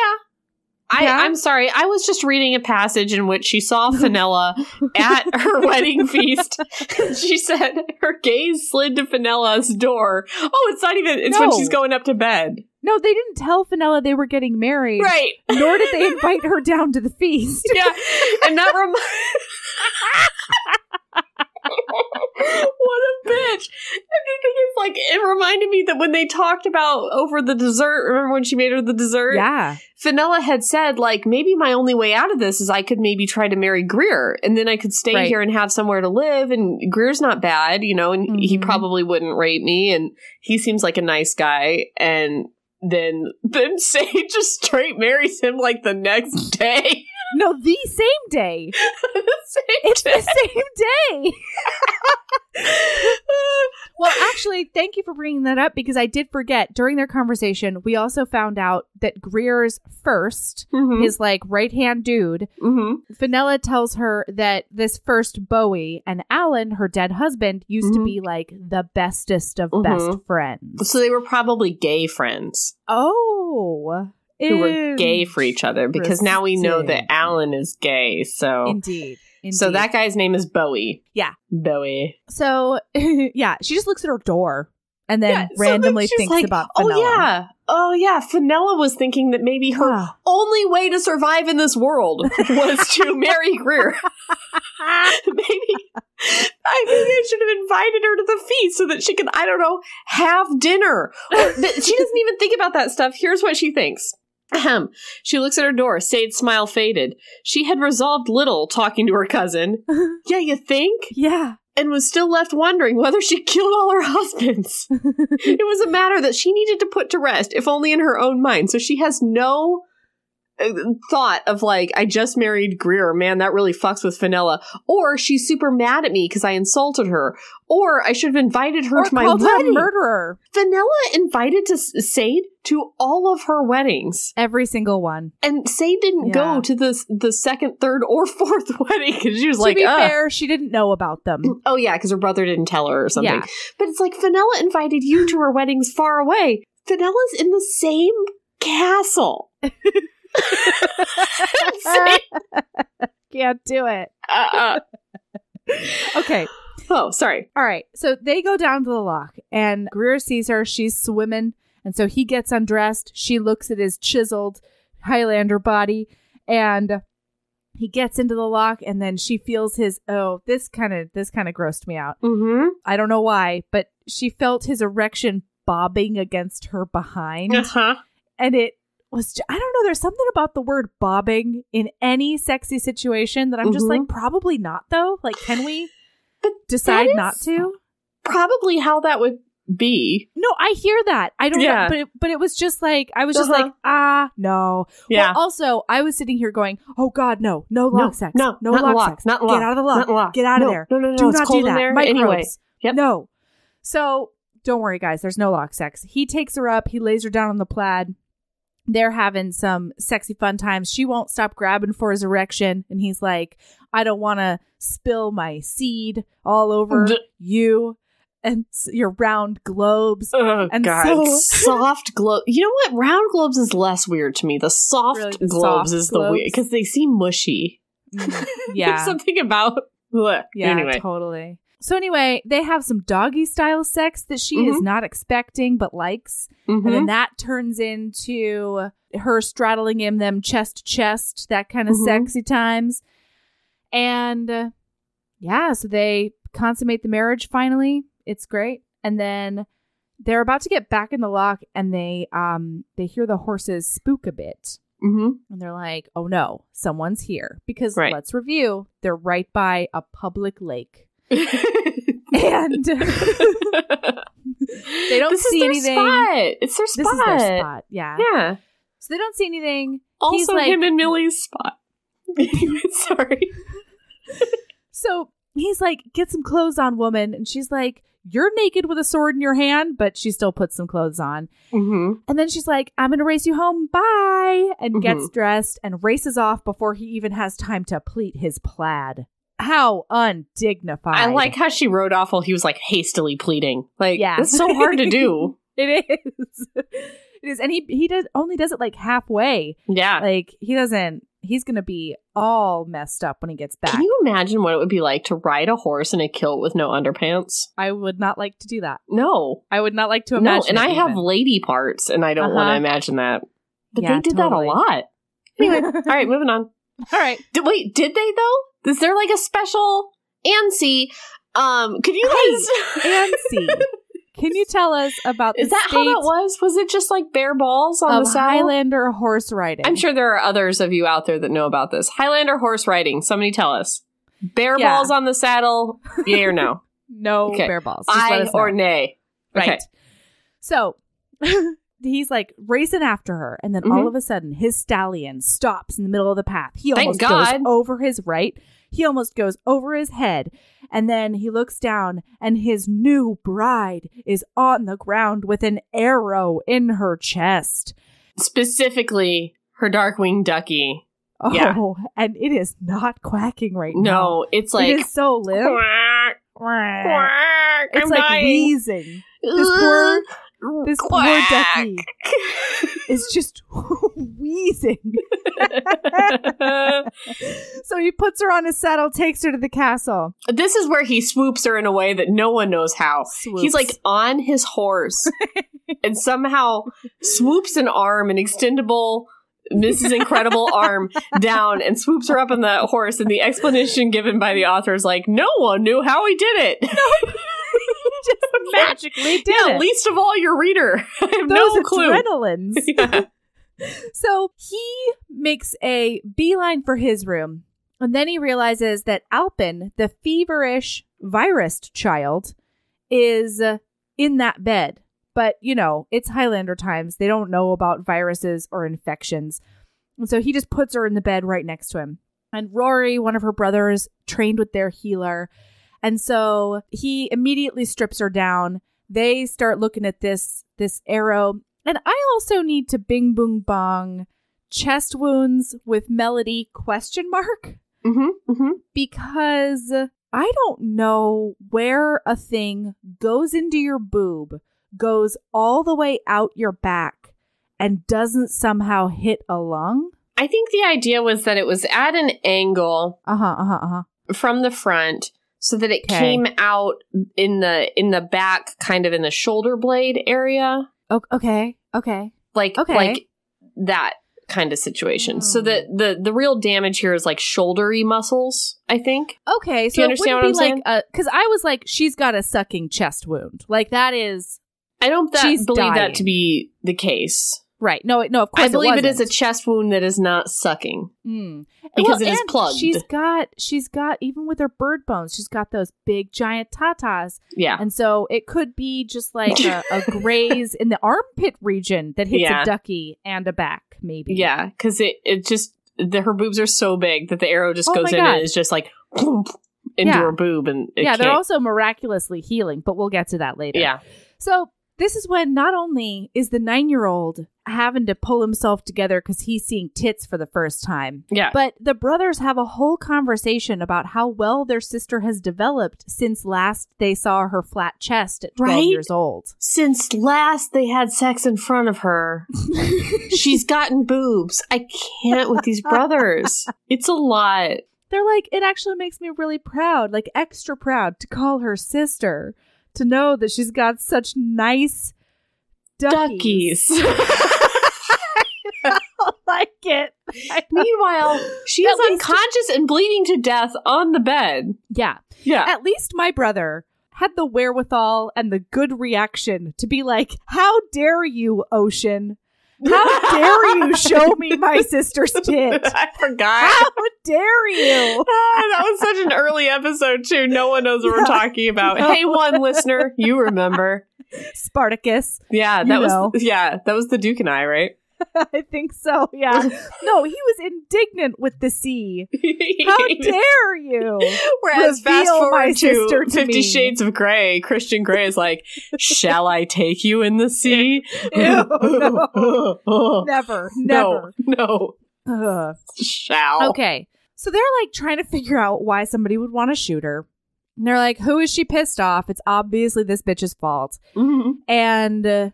I, Yeah? I'm sorry. I was just reading a passage in which she saw Fenella at her wedding feast. she said her gaze slid to Fenella's door. Oh, it's not even, it's when she's going up to bed. No, they didn't tell Fenella they were getting married. Right. Nor did they invite her down to the feast. Yeah. And that rem- what a bitch. Thing is, like, it reminded me that when they talked about over the dessert, remember when she made her the dessert? Yeah. Fenella had said, like, maybe my only way out of this is I could maybe try to marry Greer and then I could stay Right. here and have somewhere to live. And Greer's not bad, you know, and he Mhm. probably wouldn't rape me. And he seems like a nice guy. And then, then Sage just straight marries him like the next day. No, the same day. the same It's day. the same day. Well, actually, thank you for bringing that up because I did forget during their conversation, we also found out that Greer's 1st Mhm. his like right hand dude, Mhm. Fenella tells her that this first Bowie and Alan, her dead husband, used to Mhm. be like the bestest of Mhm. best friends. So they were probably gay friends Oh, who were gay for each other because now we know that Alan is gay. So Indeed. Indeed. so that guy's name is Bowie. Yeah. Bowie. So yeah, she just looks at her door and then Yeah, so randomly thinks like, about Oh yeah. Oh yeah. Fenella was thinking that maybe her only way to survive in this world was to marry Greer. maybe I maybe I should have invited her to the feast so that she could, I don't know, have dinner. Or, she doesn't even think about that stuff. Here's what she thinks. Ahem. She looks at her door. Sade's smile faded. She had resolved little talking to her cousin. yeah, you think? yeah. And was still left wondering whether she killed all her husbands. it was a matter that she needed to put to rest, if only in her own mind. So she has no thought of like, I just married Greer. Man, that really fucks with Fenella. Or she's super mad at me because I insulted her. Or I should have invited her or to my called wedding. murderer. Vanilla invited to Sade to all of her weddings, Every single one. and Sade didn't Yeah. go to the the second, third, or fourth wedding because she was to like, be "Ugh." fair, she didn't know about them. Mm, oh yeah, because her brother didn't tell her or something. Yeah. But it's like Vanilla invited you to her weddings far away. Vanella's in the same castle. Can't do it. uh, uh. Okay. Oh, sorry. All right. So they go down to the loch, and Greer sees her. She's swimming. And so he gets undressed. She looks at his chiseled Highlander body, and he gets into the loch. And then she feels his. Oh, this kind of this kind of grossed me out. Mm-hmm. I don't know why, but she felt his erection bobbing against her behind, Uh-huh. and it was. ju- I don't know. There's something about the word bobbing in any sexy situation that I'm just Mhm. like, probably not though. Like, can we? But decide not to. Probably how that would be. No, I hear that. I don't Yeah. know, but it, but it was just like I was just Uh-huh. like ah no. Yeah. Well, also, I was sitting here going, "Oh God, no, no loch sex, no, no loch, loch, sex, not loch, get out of the loch, loch. get out of No, there, no, no, no, do not do that, there microbes, anyway. Yep. no." So don't worry, guys. There's no loch sex. He takes her up. He lays her down on the plaid. They're having some sexy fun times. She won't stop grabbing for his erection, and he's like, "I don't want to spill my seed all over D- you and your round globes." Oh And god, so- soft globe. You know what? Round globes is less weird to me. The soft Really, the globes soft is the weird because they seem mushy. Mm, There's yeah, something about. Blech. yeah, Anyway, totally. So anyway, they have some doggy style sex that she is Mhm. not expecting but likes. Mhm. And then that turns into her straddling him, them chest to chest, that kind of Mhm. sexy times. And uh, yeah, so they consummate the marriage finally. It's great. And then they're about to get back in the loch and they um they hear the horses spook a bit. Mhm. And they're like, "Oh no, someone's here." Because Right. let's review, they're right by a public lake. And they don't this see anything. Spot. It's their spot. This is their spot. Yeah. Yeah. So they don't see anything. Also, He's like, him and Millie's spot. Sorry. so he's like, get some clothes on, woman. And she's like, you're naked with a sword in your hand, but she still puts some clothes on. Mm-hmm. And then she's like, I'm going to race you home. Bye. And Mhm. gets dressed and races off before he even has time to pleat his plaid. How undignified. I like how she wrote off while he was like hastily pleading. Like, Yeah. it's so hard to do. it is. it is. And he, he does only does it like halfway. Yeah. Like he doesn't, he's going to be all messed up when he gets back. Can you imagine what it would be like to ride a horse in a kilt with no underpants? I would not like to do that. No. I would not like to imagine. No, and I have lady parts, and I don't want Uh-huh. to imagine that. But Yeah, they did totally. that a lot. Anyway, all right, moving on. All right. Did, wait, did they though? Is there like a special Ansi? Um, could you guys? Nancy, can you tell us about the Is that how that was? Was it just like bare balls on the saddle? Highlander horse riding? I'm sure there are others of you out there that know about this. Highlander horse riding. Somebody tell us. Bare Yeah. balls on the saddle, yay or no? no Okay. bear balls. Just or nay? right. Okay. So he's like racing after her, and then all Mhm. of a sudden his stallion stops in the middle of the path. He almost goes over his right. He almost goes over his head, and then he looks down, and his new bride is on the ground with an arrow in her chest. Specifically, her Darkwing Ducky. Oh, Yeah. and it is not quacking right now. No, it's like it is so limp. quack, quack, It's I'm like dying. wheezing. This poor, this poor Quack. ducky is just wheezing. so he puts her on his saddle, takes her to the castle. this is where he swoops her in a way that no one knows how. He's like on his horse and somehow swoops an arm, an extendable Mrs. Incredible arm down and swoops her up on the horse. And the explanation given by the author is like, no one knew how he did it. just magically did yeah, it. least of all your reader. I have Those no clue. adrenalines. Yeah. So he makes a beeline for his room, and then he realizes that Alpin, the feverish virus child, is uh, in that bed. But, you know, it's Highlander times. They don't know about viruses or infections. And so he just puts her in the bed right next to him. And Rory, one of her brothers, trained with their healer. And so he immediately strips her down. They start looking at this this arrow. And I also need to bing boom bong chest wounds with melody question mark Mm-hmm, mm-hmm. because I don't know where a thing goes into your boob, goes all the way out your back, and doesn't somehow hit a lung. I think the idea was that it was at an angle Uh huh. Uh huh. Uh huh. from the front so that it Okay. came out in the in the back kind of in the shoulder blade area Okay. Okay. like Okay. like that kind of situation so Hmm. that the the real damage here is like shouldery muscles i think Okay. So you understand what I'm like because I was like, she's got a sucking chest wound. Like that is i don't that believe dying. that to be the case Right. No, no, of course I believe it is a chest wound that is not sucking. Mm. Because it is plugged. She's got, she's got, even with her bird bones, she's got those big giant tatas. Yeah. And so it could be just like a, a graze in the armpit region that hits Yeah. a ducky and a back, maybe. Yeah, because it, it just, the, her boobs are so big that the arrow just Oh goes in and is just like into Yeah. her boob. And it yeah, they're also miraculously healing, but we'll get to that later. Yeah. So this is when not only is the nine year old having to pull himself together because he's seeing tits for the first time, Yeah. but the brothers have a whole conversation about how well their sister has developed since last they saw her flat chest at 12 Right? years old. Since last they had sex in front of her, she's gotten boobs. I can't with these brothers. It's a lot. They're like, it actually makes me really proud, like extra proud to call her sister, to know that she's got such nice duckies. Duckies. I like it. I. Meanwhile, she is unconscious and bleeding to death on the bed. Yeah. Yeah. At least my brother had the wherewithal and the good reaction to be like, How dare you, Ocean? How dare you show me my sister's tit? I forgot. How dare you? Ah, that was such an early episode too. No one knows what we're talking about. No. Hey, one listener, you remember? Spartacus. Yeah, that was know. yeah, that was the Duke and I, right? I think so, yeah. No, he was indignant with the sea. How dare you? Whereas fast forward sister to to Fifty me. Shades of Grey, Christian Grey is like, "Shall I take you in the sea?" Ew, no. Never, never. no, no, shall. Okay. So they're like trying to figure out why somebody would want to shoot her. And they're like, who is she pissed off? It's obviously this bitch's fault. Mhm. And uh,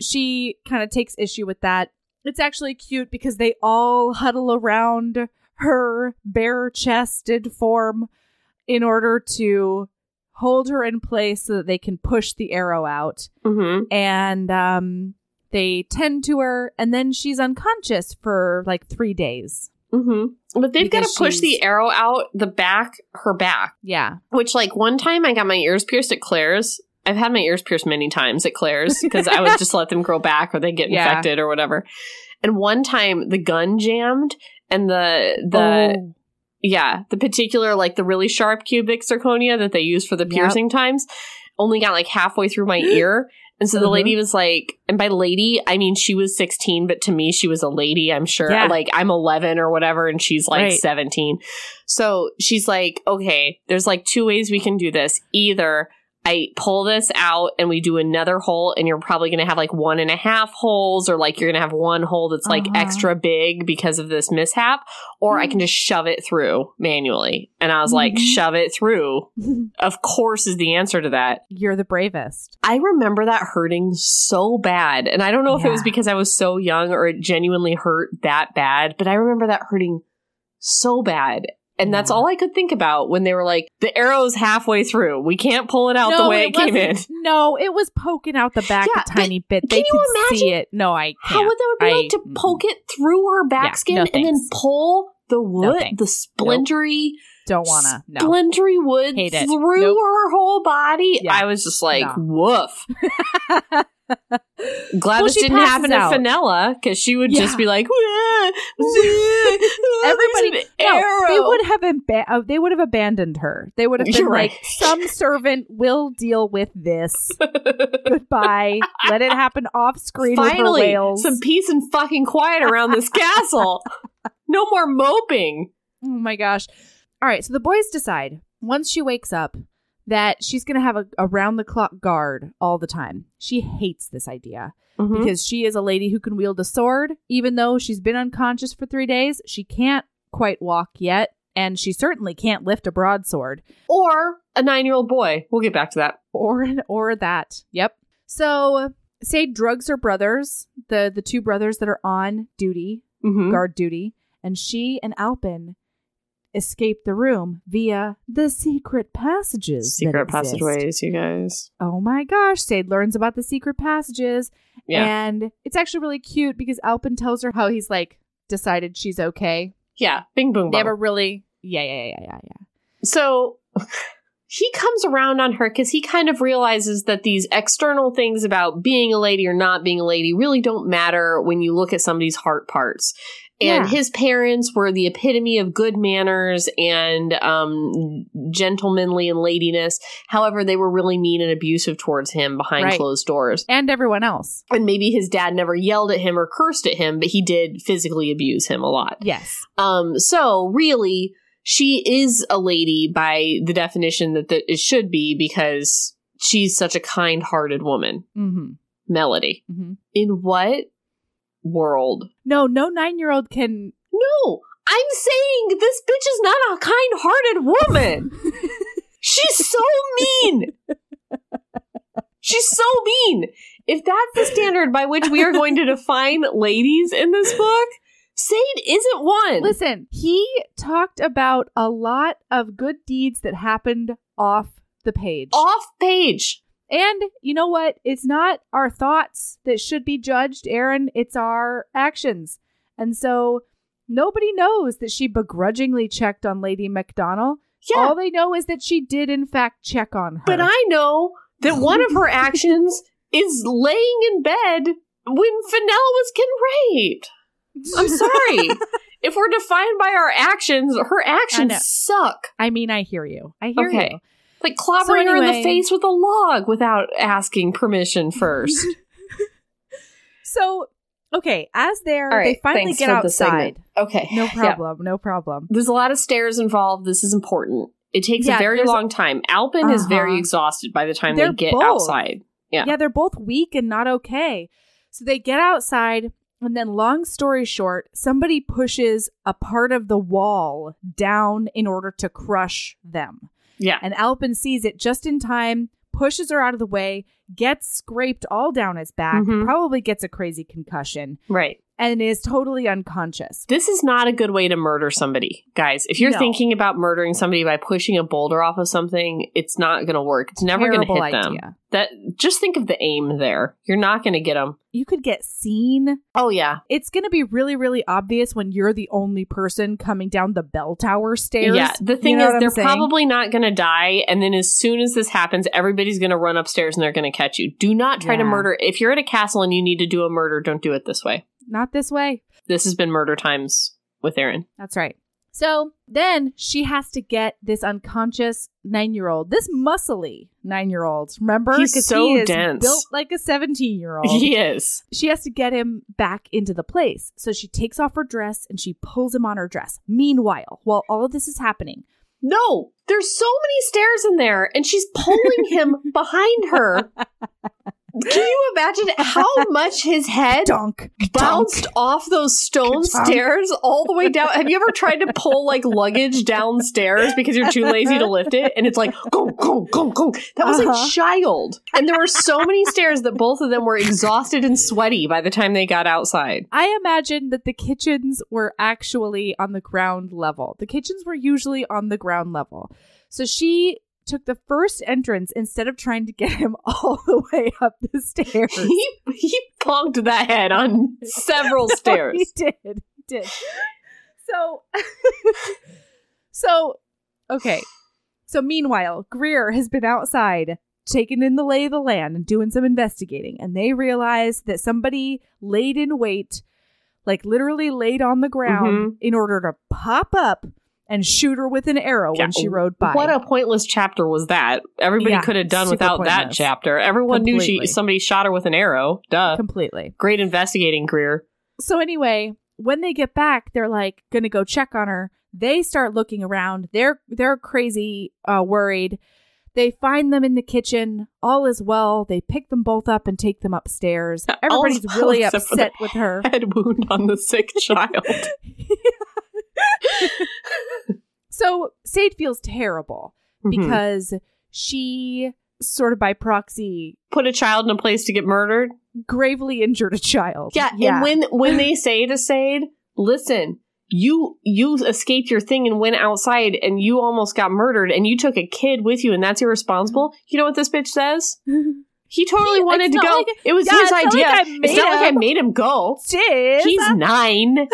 she kind of takes issue with that. It's actually cute because they all huddle around her bare chested form in order to hold her in place so that they can push the arrow out. Mhm. And um, they tend to her, and then she's unconscious for like three days. Mhm. But they've got to push she's- the arrow out the back, her back. Yeah. Which, like, one time I got my ears pierced at Claire's. I've had my ears pierced many times at Claire's because I would just let them grow back or they get Yeah. infected or whatever. And one time the gun jammed and the the Oh. yeah the particular like the really sharp cubic zirconia that they use for the Yep. piercing times only got like halfway through my ear. And so the Uh-huh. lady was like, and by lady, I mean she was 16, but to me, she was a lady, I'm sure. Yeah. Like, I'm 11 or whatever, and she's like Right. 17. So she's like, okay, there's like two ways we can do this. Either I pull this out and we do another hole, and you're probably going to have like one and a half holes, or like you're going to have one hole that's like Uh-huh. extra big because of this mishap, or I can just shove it through manually. And I was like, Mhm. shove it through. Of course, is the answer to that. You're the bravest. I remember that hurting so bad. And I don't know if it was because I was so young or it genuinely hurt that bad, but I remember that hurting so bad. And that's all I could think about when they were like, the arrow's halfway through. We can't pull it out the way it, came in. No, it was poking out the back Yeah, a tiny bit. can They you could see imagine it. No, I can't. How would that be I- like to poke it through her back Yeah, skin no and then pull the wood, thanks. the splintery, Don't wanna. No. splintery wood Hate it. through Nope. her whole body? Yeah. I was just like, No. woof. Glad Well, this she didn't passes happen to out. Fenella because she would just be like, "Wah, Everybody, no, they would have uh, they would have abandoned her. They would have been You're right. like, "Some servant will deal with this. Goodbye. Let it happen off screen with her Finally, whales." some peace and fucking quiet around this castle. No more moping. Oh my gosh. All right, so the boys decide once she wakes up that she's going to have a, a round the clock guard all the time. She hates this idea Mhm. because she is a lady who can wield a sword. Even though she's been unconscious for three days, she can't quite walk yet, and she certainly can't lift a broadsword Or a nine-year-old boy. We'll get back to that. or or that. Yep. So say drugs her brothers, the the two brothers that are on duty, Mhm. guard duty, and she and Alpin escape the room via the secret passages. Secret passageways, you guys. Oh my gosh, Sade learns about the secret passages. Yeah. And it's actually really cute because Alpin tells her how he's like decided she's okay. yeah. Bing boom They have a really yeah, yeah, yeah, yeah, yeah. So he comes around on her because he kind of realizes that these external things about being a lady or not being a lady really don't matter when you look at somebody's heart parts. And Yeah. his parents were the epitome of good manners and um, gentlemanly and ladiness. However, they were really mean and abusive towards him behind Right. closed doors. And everyone else. And maybe his dad never yelled at him or cursed at him, but he did physically abuse him a lot. Yes. Um, so really, she is a lady by the definition that, that it should be because she's such a kind-hearted woman. Mm-hmm. Melody. Mm-hmm. In what world? No, no nine year old can. No, I'm saying this bitch is not a kind-hearted woman. She's so mean. She's so mean. If that's the standard by which we are going to define ladies in this book, Sade isn't one. Listen, he talked about a lot of good deeds that happened off the page. Off page. And you know what? It's not our thoughts that should be judged, Aaron. It's our actions. And so nobody knows that she begrudgingly checked on Lady McDonald. Yeah. All they know is that she did, in fact, check on her. But I know that one of her actions is laying in bed when Fenella was getting raped. I'm sorry. if we're defined by our actions, her I actions suck. I mean, I hear you. I hear Okay. you. Like clobbering So her in the face with a log without asking permission first. So, okay, as they're, right, they finally get for the segment. outside. okay. No problem. No problem. There's a lot of stairs involved. This is important. It takes Yeah, a very long time. Alpin is very Uh-huh. exhausted by the time They're they get both. outside. Yeah. Yeah, they're both weak and not okay. So they get outside, and then, long story short, somebody pushes a part of the wall down in order to crush them. Yeah. And Alpin sees it just in time, pushes her out of the way, gets scraped all down his back, Mhm. probably gets a crazy concussion, Right. And is totally unconscious. This is not a good way to murder somebody, guys. If you're No. thinking about murdering somebody by pushing a boulder off of something, it's not going to work. It's never going to hit them. That just think of the aim there. You're not going to get them. You could get seen. Oh yeah, It's going to be really, really obvious when you're the only person coming down the bell tower stairs. yeah. The thing You know is, they're saying? probably not going to die, and then as soon as this happens, everybody's going to run upstairs and they're going to catch you. Do not try to murder. If you're at a castle and you need to do a murder, don't do it this way. Not this way. This has been murder times with Aaron. That's right. So then she has to get this unconscious nine year old, this muscly nine year old. Remember? He's so he dense. built like a 17 year old. He is. She has to get him back into the place. So she takes off her dress and she pulls him on her dress. Meanwhile, while all of this is happening, No, there's so many stairs in there, and she's pulling him behind her. Can you imagine how much his head dunk, bounced dunk. off those stone stairs all the way down? Have you ever tried to pull like luggage downstairs because you're too lazy to lift it? And it's like, go, go, go, go. That was Uh-huh. like child. And there were so many stairs that both of them were exhausted and sweaty by the time they got outside. I imagine that the kitchens were actually on the ground level. The kitchens were usually on the ground level. So she took the first entrance instead of trying to get him all the way up the stairs. He, he punked that head on several stairs. he did. He did. So, so, okay. So, meanwhile, Greer has been outside taking in the lay of the land and doing some investigating, and they realize that somebody laid in wait, like literally laid on the ground, Mhm. in order to pop up and shoot her with an arrow Yeah. when she rode by. What a pointless chapter was that? Everybody Yeah, could have done without that chapter. Everyone knew she somebody shot her with an arrow. Duh. completely. Great investigating career. So anyway, when they get back, they're like gonna go check on her. They start looking around. They're they're crazy, uh, worried. They find them in the kitchen. All is well. They pick them both up and take them upstairs. Everybody's really well for the upset with her. Head wound on the sick child. So Sade feels terrible Mhm. because she sort of by proxy Put a child in a place to get murdered. gravely injured a child. Yeah, and when when they say to Sade, listen, you you escaped your thing and went outside and you almost got murdered and you took a kid with you and that's irresponsible. You know what this bitch says? He totally He- wanted to go. like- it was yeah, his it's not idea. like it's not like I made him go. Sis, He's nine.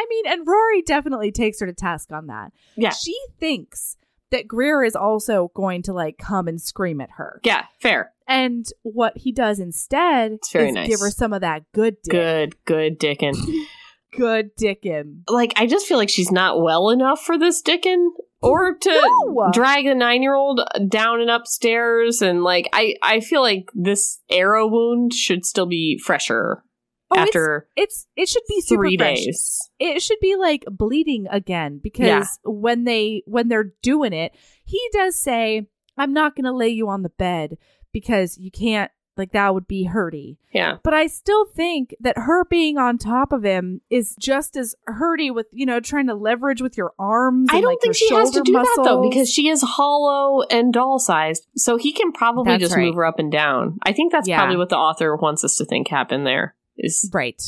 I mean, and Rory definitely takes her to task on that. Yeah. She thinks that Greer is also going to like come and scream at her. Yeah, fair. And what he does instead is nice. give her some of that good dick. Good, good Dickin. Good dickin. like, I just feel like she's not well enough for this Dickin. Or to No! drag a nine year old down and upstairs. And, like, I, I feel like this arrow wound should still be fresher Oh, after It's it should be super three fresh. days. It should be like bleeding again because Yeah. when they when they're doing it, he does say, "I'm not going to lay you on the bed because you can't like that would be hurty." Yeah. But I still think that her being on top of him is just as hurty with, you know, trying to leverage with your arms. I don't like, think she has to do that though, because she is hollow and doll sized. So he can probably That's just right. move her up and down. I think that's Yeah. probably what the author wants us to think happened there. Is Right.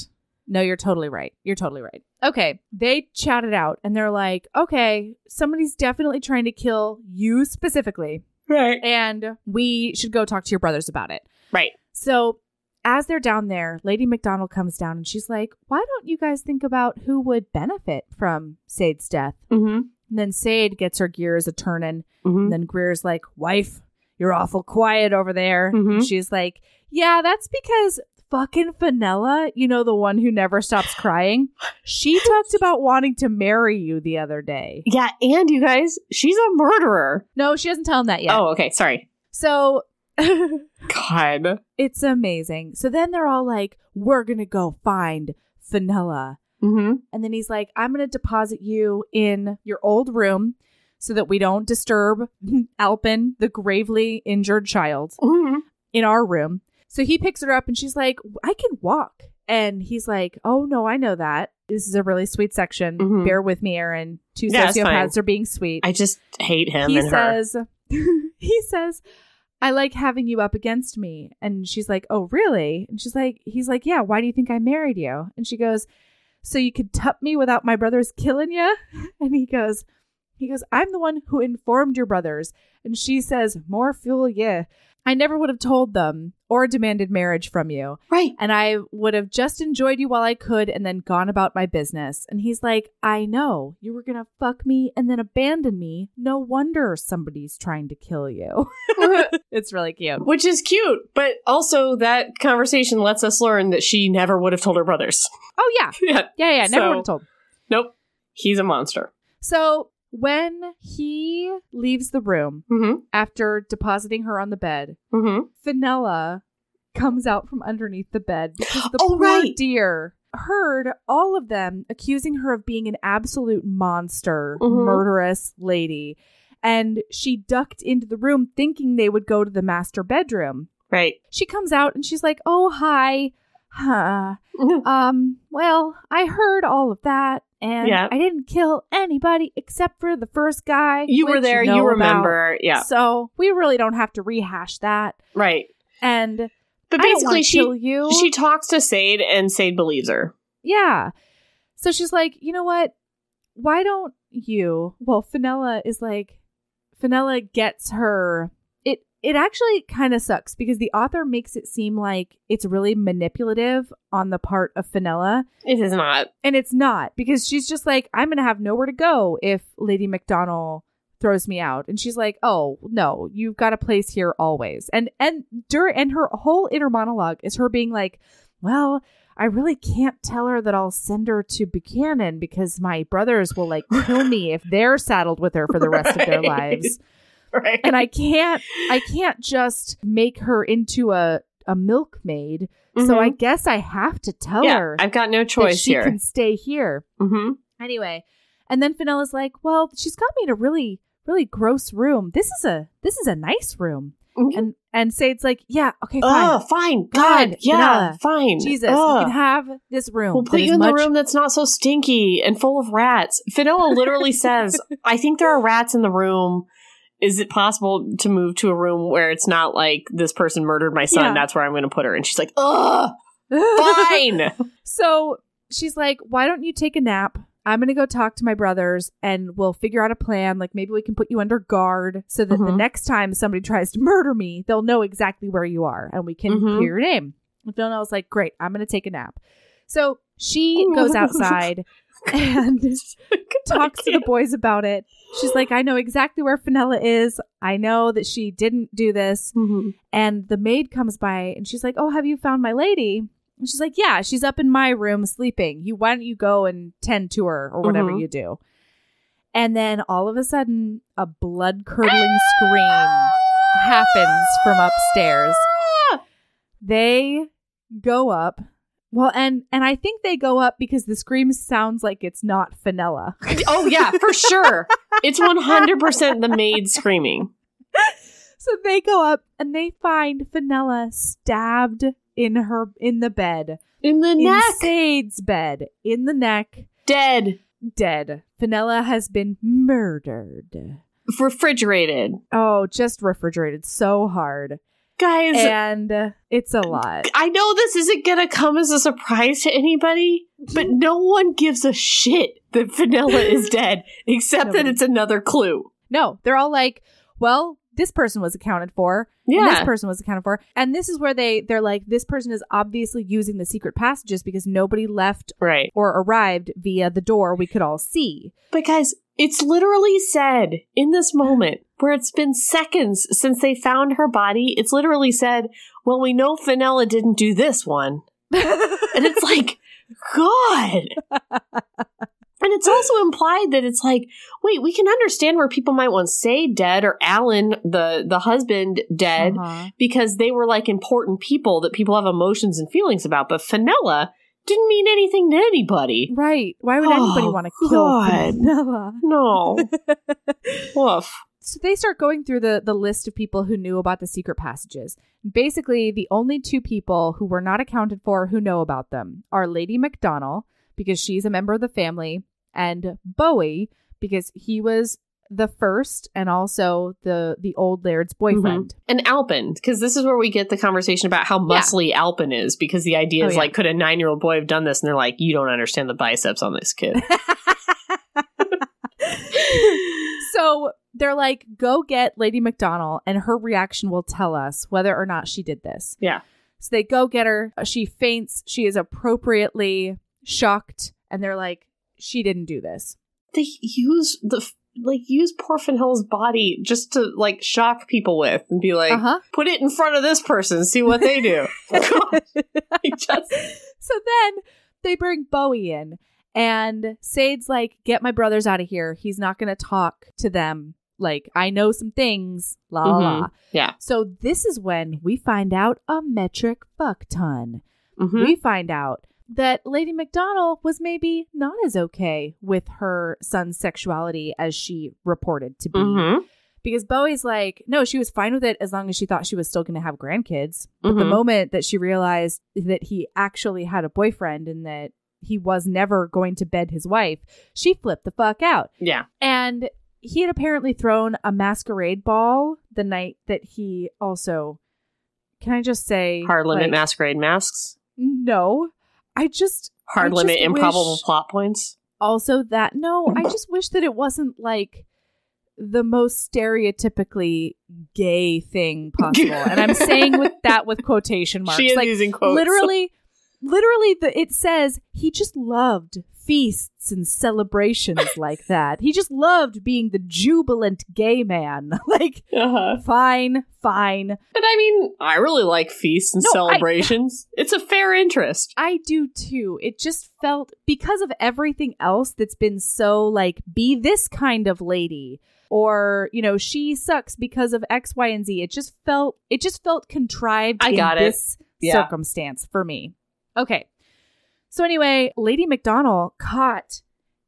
No, you're totally right. You're totally right. Okay. They chat it out and they're like, okay, somebody's definitely trying to kill you specifically, right. and we should go talk to your brothers about it. Right. So as they're down there, Lady McDonald comes down and she's like, why don't you guys think about who would benefit from Sade's death? Mm-hmm. And then Sade gets her gears a turning. Mm-hmm. And then Greer's like, wife, you're awful quiet over there. Mhm. She's like, yeah, that's because fucking Fenella, you know, the one who never stops crying, she talked about wanting to marry you the other day. Yeah, and you guys, she's a murderer. No, she doesn't tell him that yet. Oh, okay. Sorry. So God. it's amazing. So then they're all like, we're going to go find Fenella. Mm-hmm. And then he's like, I'm going to deposit you in your old room so that we don't disturb Alpin, the gravely injured child, Mm-hmm. in our room. So he picks her up and she's like, I can walk. And he's like, Oh, no, I know that. This is a really sweet section. Mhm. Bear with me, Aaron. Two Yeah, sociopaths are being sweet. I just hate him he and her. says, He says, I like having you up against me. And she's like, Oh, really? And she's like, He's like, Yeah, why do you think I married you? And she goes, So you could tup me without my brothers killing you? And he goes, he goes, I'm the one who informed your brothers. And she says, More fool yeah. I never would have told them or demanded marriage from you. Right. And I would have just enjoyed you while I could and then gone about my business. And he's like, I know. You were going to fuck me and then abandon me. No wonder somebody's trying to kill you. it's really cute. Which is cute, but also that conversation lets us learn that she never would have told her brothers. Oh, yeah. yeah. Yeah, yeah. Never So- would have told. Nope. He's a monster. So when he leaves the room Mm-hmm. after depositing her on the bed, Mm-hmm. Fenella comes out from underneath the bed because the Oh, poor right. dear heard all of them accusing her of being an absolute monster, Mhm. murderous lady. And she ducked into the room thinking they would go to the master bedroom. Right. She comes out and she's like, Oh, hi. Huh. Um, well, I heard all of that and Yeah. I didn't kill anybody except for the first guy. You were there. know You about. remember. Yeah. So we really don't have to rehash that. Right. And But basically, she kill you. she talks to Sade, and Sade believes her. Yeah. So she's like, you know what? Why don't you? Well, Fenella is like, Fenella gets her. It actually kind of sucks because the author makes it seem like it's really manipulative on the part of Fenella, It is not. and it's not because she's just like, I'm gonna have nowhere to go if Lady McDonald throws me out. And she's like oh no you've got a place here always. And and during and her whole inner monologue is her being like well i really can't tell her that i'll send her to buchanan because my brothers will like kill me if they're saddled with her for the rest of their lives Right. and i can't i can't just make her into a a milkmaid so i guess i have to tell Mm-hmm. yeah, her I've got no choice she here. can stay here mm-hmm. Anyway, and then Fenella's like, "Well, she's got me in a really, really gross room. This is a this is a nice room." Mhm. And and Sade's like, "Yeah, okay, fine. Oh, fine. God, God. Yeah. Fine. Jesus, Ugh. you can have this room. We'll put you in much- the room that's not so stinky and full of rats. Fenella literally says, I think there are rats in the room. Is it possible to move to a room where it's not like this person murdered my son? Yeah. That's where I'm going to put her. And she's like, ugh, fine. so she's like, "Why don't you take a nap? I'm gonna go talk to my brothers, and we'll figure out a plan. Like maybe we can put you under guard so that the Mhm. next time somebody tries to murder me, they'll know exactly where you are, and we can Mhm. hear your name." And Fenella's like, "Great, I'm gonna take a nap." So She goes outside and talks to the boys about it. She's like, I know exactly where Fenella is. I know that she didn't do this. Mhm. And the maid comes by and she's like, Oh, have you found my lady? And she's like, Yeah, she's up in my room sleeping. You why don't you go and tend to her or whatever Mhm. you do? And then all of a sudden, a blood curdling scream happens from upstairs. They go up. Well, and and I think they go up because the scream sounds like it's not Fenella. Oh yeah, for sure. It's one hundred percent the maid screaming. So they go up and they find Fenella stabbed in her in the bed. In the In neck, Sade's bed. In the neck. dead, Dead. Fenella has been murdered. refrigerated. Oh, just refrigerated so hard. Guys, And uh, it's a lot. I know this isn't gonna come as a surprise to anybody, but no one gives a shit that Vanilla is dead, except that it's another clue. No, they're all like, well, this person was accounted for. and this person was accounted for. And this is where they they're like, this person is obviously using the secret passages because nobody left Right. or arrived via the door we could all see. But guys, it's literally said in this moment where it's been seconds since they found her body. It's literally said, well, we know Vanilla didn't do this one. And it's like, God. And it's also implied that it's like, wait, we can understand where people might want to Say dead or Alan, the the husband, dead Uh-huh. because they were like important people that people have emotions and feelings about. But Fenella didn't mean anything to anybody. Right. Why would anybody Oh, want to kill God. Fenella? No. Woof. So they start going through the the list of people who knew about the secret passages. Basically, the only two people who were not accounted for who know about them are Lady McDonnell because she's a member of the family and Bowie because he was the first and also the the old laird's boyfriend. Mm-hmm. And Alpin, because this is where we get the conversation about how Yeah. muscly Alpin is, because the idea Oh, is yeah. like, could a nine year old boy have done this? And they're like, you don't understand the biceps on this kid. so they're like, go get Lady McDonnell, and her reaction will tell us whether or not she did this. Yeah. So they go get her. She faints. She is appropriately shocked, and they're like, she didn't do this. they use the like use poor Fenella's body just to like shock people with and be like, Uh huh. put it in front of this person, see what they do. I just so then they bring Bowie in, and Sade's like, get my brothers out of here. He's not going to talk to them. Like, I know some things. La la la. yeah. So this is when we find out a metric fuck ton. Mhm. we find out that Lady McDonnell was maybe not as okay with her son's sexuality as she reported to be. Mhm. Because Bowie's like, no, she was fine with it as long as she thought she was still going to have grandkids. But the Mhm. moment that she realized that he actually had a boyfriend and that he was never going to bed his wife, she flipped the fuck out. Yeah. And he had apparently thrown a masquerade ball the night that he also. Can I just say Hard limit like, masquerade masks. no, I just Hard I limit just improbable plot points. also that no, I just wish that it wasn't like the most stereotypically gay thing possible. and I'm saying with that with quotation marks. She is like using quotes. literally literally the it says he just loved feasts and celebrations like that. He just loved being the jubilant gay man. like Uh-huh. fine, fine. But I mean, I really like feasts and No, I- celebrations. it's a fair interest. I do too. It just felt because of everything else that's been so like be this kind of lady or you know she sucks because of X, Y, and Z. It just felt it just felt contrived. I in got it. this Yeah. circumstance for me. Okay, so anyway, Lady McDonnell caught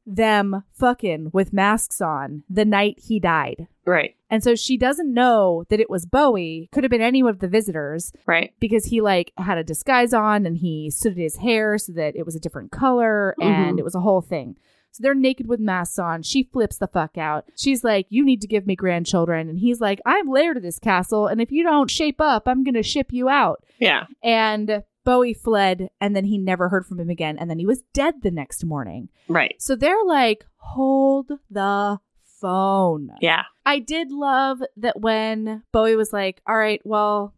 them fucking with masks on the night he died. Right. And so she doesn't know that it was Bowie, could have been any of the visitors, Right. because he like had a disguise on and he sooted his hair so that it was a different color and Mhm. it was a whole thing. So they're naked with masks on. She flips the fuck out. She's like, "You need to give me grandchildren," and he's like, "I'm laird of this castle, and if you don't shape up, I'm gonna ship you out." Yeah. And Bowie fled, and then he never heard from him again, and then he was dead the next morning. Right. So they're like, "Hold the phone." Yeah. I did love that when Bowie was like, "All right, well,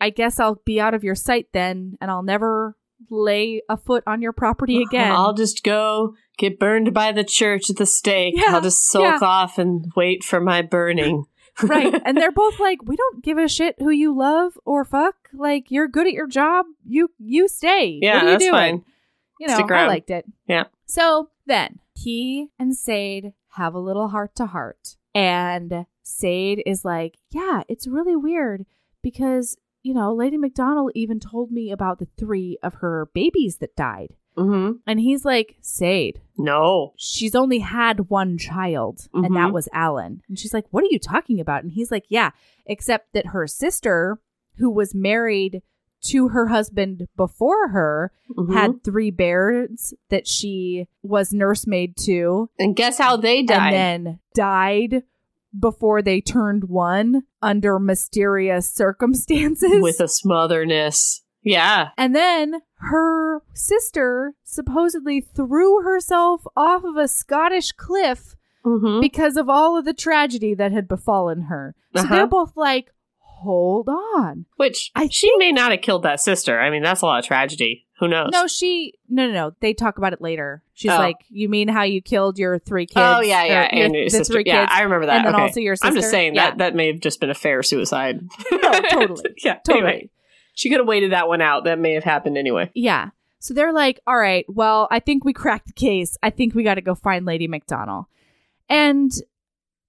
I guess I'll be out of your sight then, and I'll never lay a foot on your property again. I'll just go get burned by the church at the stake. Yeah, I'll just sulk yeah. off and wait for my burning. right. And they're both like, we don't give a shit who you love or fuck. Like, you're good at your job. You you stay. Yeah, what are you that's doing? fine. You know, Stick I around. liked it. Yeah. So then he and Sade have a little heart to heart. And Sade is like, yeah, it's really weird because, you know, Lady McDonald even told me about the three of her babies that died. hmm And he's like, Sade, No. she's only had one child, and that Mhm. was Alan. And she's like, What are you talking about? And he's like, Yeah, except that her sister, who was married to her husband before her, Mhm. had three bears that she was nursemaid to, and guess how they died? and then died before they turned one under mysterious circumstances. with a smotherness. Yeah. And then her sister supposedly threw herself off of a Scottish cliff hmm because of all of the tragedy that had befallen her. So Uh-huh. they're both like, hold on. Which I she may not have killed that sister. I mean, that's a lot of tragedy. Who knows? No, she, no, no, no. They talk about it later. She's Oh. like, you mean how you killed your three kids? oh yeah, yeah, your- and your the sister. three Yeah, kids. I remember that. and then okay. also your sister. I'm just saying Yeah. that that may have just been a fair suicide. No, totally. yeah, Totally. Anyway, she could have waited that one out. That may have happened anyway. Yeah. So they're like, all right, well, I think we cracked the case. I think we got to go find Lady McDonald. And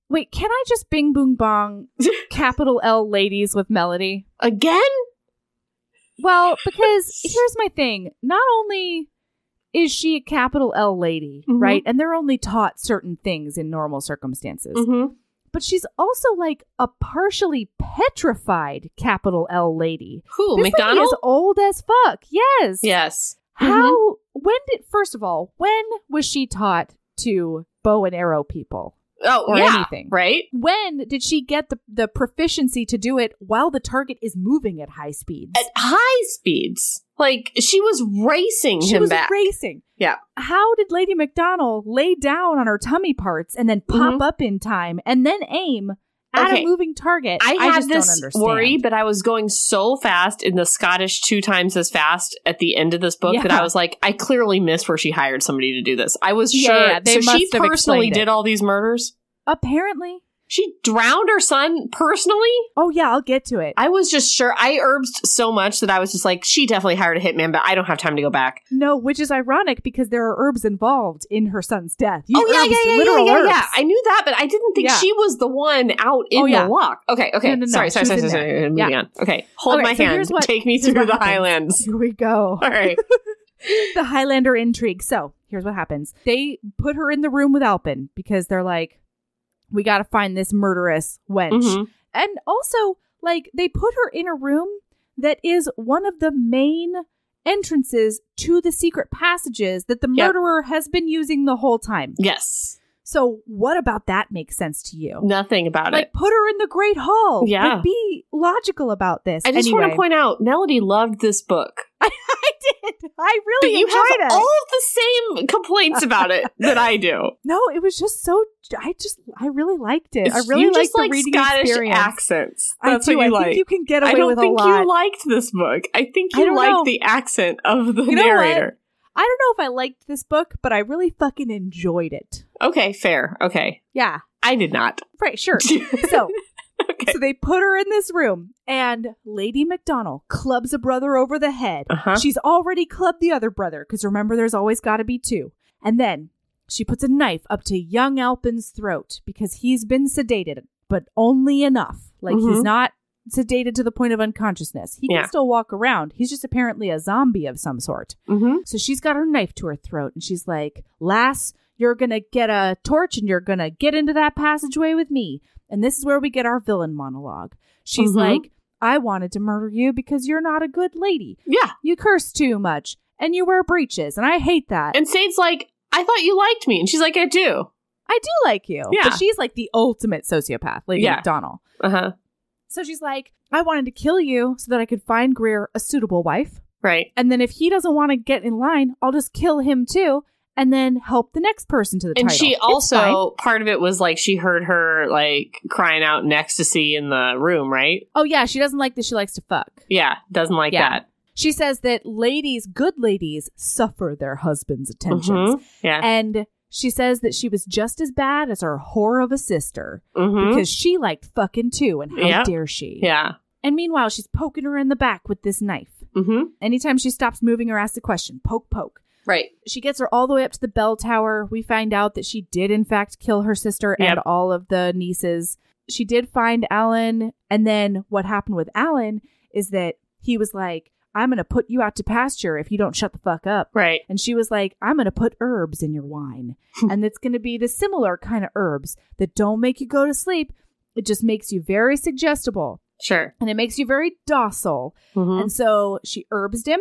wait, can I just bing boom bong capital L ladies with melody? Again? Well, because here's my thing. Not only is she a capital L lady, Mhm. right? And they're only taught certain things in normal circumstances. Mm-hmm. But she's also like a partially petrified capital L lady. Who? Lady McDonald? is old as fuck. Yes. yes. How? When did? First of all, when was she taught to bow and arrow people? Oh, Or yeah. anything. Right? When did she get the the proficiency to do it while the target is moving at high speeds? At high speeds. Like she was racing she him was back. racing. Yeah. How did Lady McDonald lay down on her tummy parts and then pop Mhm. up in time and then aim at Okay. a moving target? I had just don't this worry, but I was going so fast in the Scottish two times as fast at the end of this book that I was like, I clearly missed where she hired somebody to do this. I was Yeah, sure. yeah, so she personally did all these murders. Apparently. She drowned her son personally. Oh yeah, I'll get to it. I was just sure. I herbed so much that I was just like, she definitely hired a hitman, but I don't have time to go back. no, which is ironic because there are herbs involved in her son's death. You oh yeah, herbs, yeah, yeah, yeah, literal yeah, herbs. yeah. I knew that, but I didn't think Yeah. she was the one out in Oh, yeah. the walk. Okay, okay. No, no, no. Sorry, sorry, sorry, sorry, sorry. Moving Yeah. on. Okay, hold Okay, my so hand. what- Take me through the. Highlands. Here we go. All right. the Highlander intrigue. So here's what happens. They put her in the room with Alpin because they're like, we got to find this murderous wench. Mhm. And also, like, they put her in a room that is one of the main entrances to the secret passages that the Yep. murderer has been using the whole time. Yes. So, what about that makes sense to you? Nothing about Like, it. Like put her in the Great Hall. Yeah. Like, be logical about this. I just anyway, want to point out, Melody loved this book, I did. I but really you enjoyed have it. all of the same complaints about it that I do. No, it was just so. I just, I really liked it. I really you liked just the like reading Scottish experience. accents. I That's do. What you I like. think you can get away with a lot. I don't think you liked this book. I think I you don't liked know. the accent of the You narrator. I don't know if I liked this book, but I really fucking enjoyed it. Okay, fair. Okay. Yeah, I did not. right, sure. so, okay. so they put her in this room, and Lady McDonald clubs a brother over the head. Uh-huh. She's already clubbed the other brother because remember, there's always got to be two. And then she puts a knife up to young Alpin's throat because he's been sedated, but only enough. Like he's Mhm. not sedated to the point of unconsciousness. He Yeah. can still walk around. He's just apparently a zombie of some sort. Mm-hmm. So she's got her knife to her throat and she's like, Lass, you're going to get a torch and you're going to get into that passageway with me. And this is where we get our villain monologue. She's Mhm. like, I wanted to murder you because you're not a good lady. Yeah. You curse too much and you wear breeches. And I hate that. And Sade's like, I thought you liked me. And she's like, I do. I do like you. Yeah. But she's like the ultimate sociopath, Lady Yeah. McDonald. Uh huh. So she's like, I wanted to kill you so that I could find Greer a suitable wife. Right. And then if he doesn't want to get in line, I'll just kill him too and then help the next person to the table. And title. she also, part of it was like she heard her like crying out in ecstasy in the room, right? Oh yeah, she doesn't like that she likes to fuck. Yeah. Doesn't like Yeah. that. She says that ladies, good ladies, suffer their husband's attentions. Mhm. Yeah. And she says that she was just as bad as her whore of a sister Mhm. because she liked fucking too, and how Yep. dare she? yeah. And meanwhile, she's poking her in the back with this knife. hmm Anytime she stops moving or asks a question, poke, poke. Right. She gets her all the way up to the bell tower. We find out that she did, in fact, kill her sister and all of the nieces. She did find Alan. And then what happened with Alan is that he was like, I'm going to put you out to pasture if you don't shut the fuck up. Right. And she was like, I'm going to put herbs in your wine. and it's going to be the similar kind of herbs that don't make you go to sleep. It just makes you very suggestible Sure. and it makes you very docile. hmm And so she herbsed him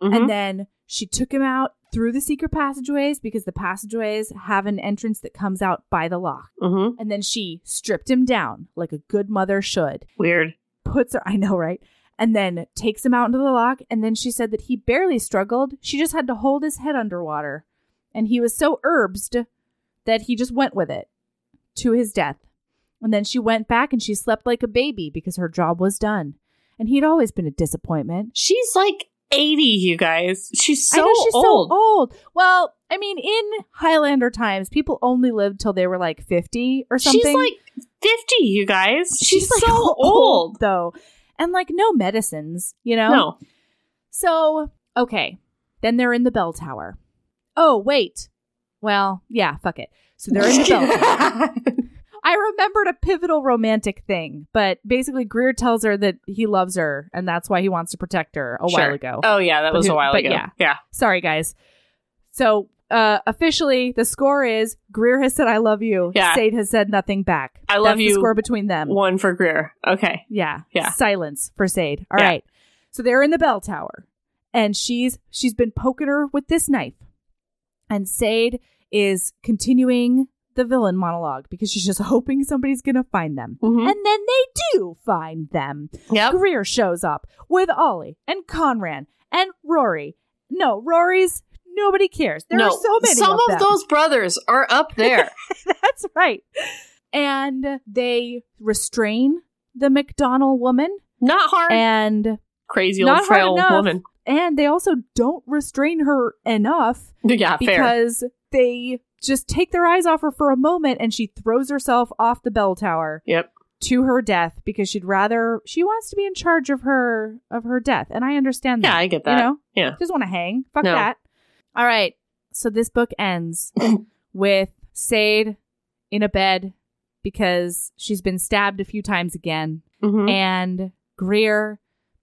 and then she took him out through the secret passageways because the passageways have an entrance that comes out by the loch. hmm And then she stripped him down like a good mother should. Weird. Puts her, I know, right? And then takes him out into the loch. And then she said that he barely struggled. She just had to hold his head underwater. And he was so herbsed that he just went with it to his death. And then she went back and she slept like a baby because her job was done. And he'd always been a disappointment. She's like 80, you guys. She's so she's old. so old. Well, I mean, in Highlander times, people only lived till they were like 50 or something. She's like 50, you guys. She's, like, so old. though. And like no medicines, you know? No. So, okay. Then they're in the bell tower. Oh, wait. Well, yeah, fuck it. So they're in the bell tower. I remembered a pivotal romantic thing, but basically Greer tells her that he loves her and that's why he wants to protect her a while ago. Oh, yeah, that But was who- a while ago. yeah. Yeah. Sorry, guys. So, uh, officially, the score is Greer has said, I love you. Yeah. Sade has said nothing back. I love That's you. The score between them. One for Greer. Okay. Yeah. Yeah. Silence for Sade. All right. Yeah. So they're in the bell tower and she's she's been poking her with this knife. And Sade is continuing the villain monologue because she's just hoping somebody's gonna find them. Mhm. And then they do find them. Yep. Greer shows up with Ollie and Conran and Rory. No, Rory's nobody cares. There no, are so many. some of, of, those brothers are up there. That's right. And they restrain the McDonald woman Not hard. and Crazy old frail woman. and they also don't restrain her enough Yeah, fair. because they just take their eyes off her for a moment and she throws herself off the bell tower Yep. to her death because she'd rather she wants to be in charge of her of her death and I understand that. Yeah, I get that. You know? Yeah. Just want to hang. Fuck No. that. All right. So this book ends with Sade in a bed because she's been stabbed a few times again Mhm. and Greer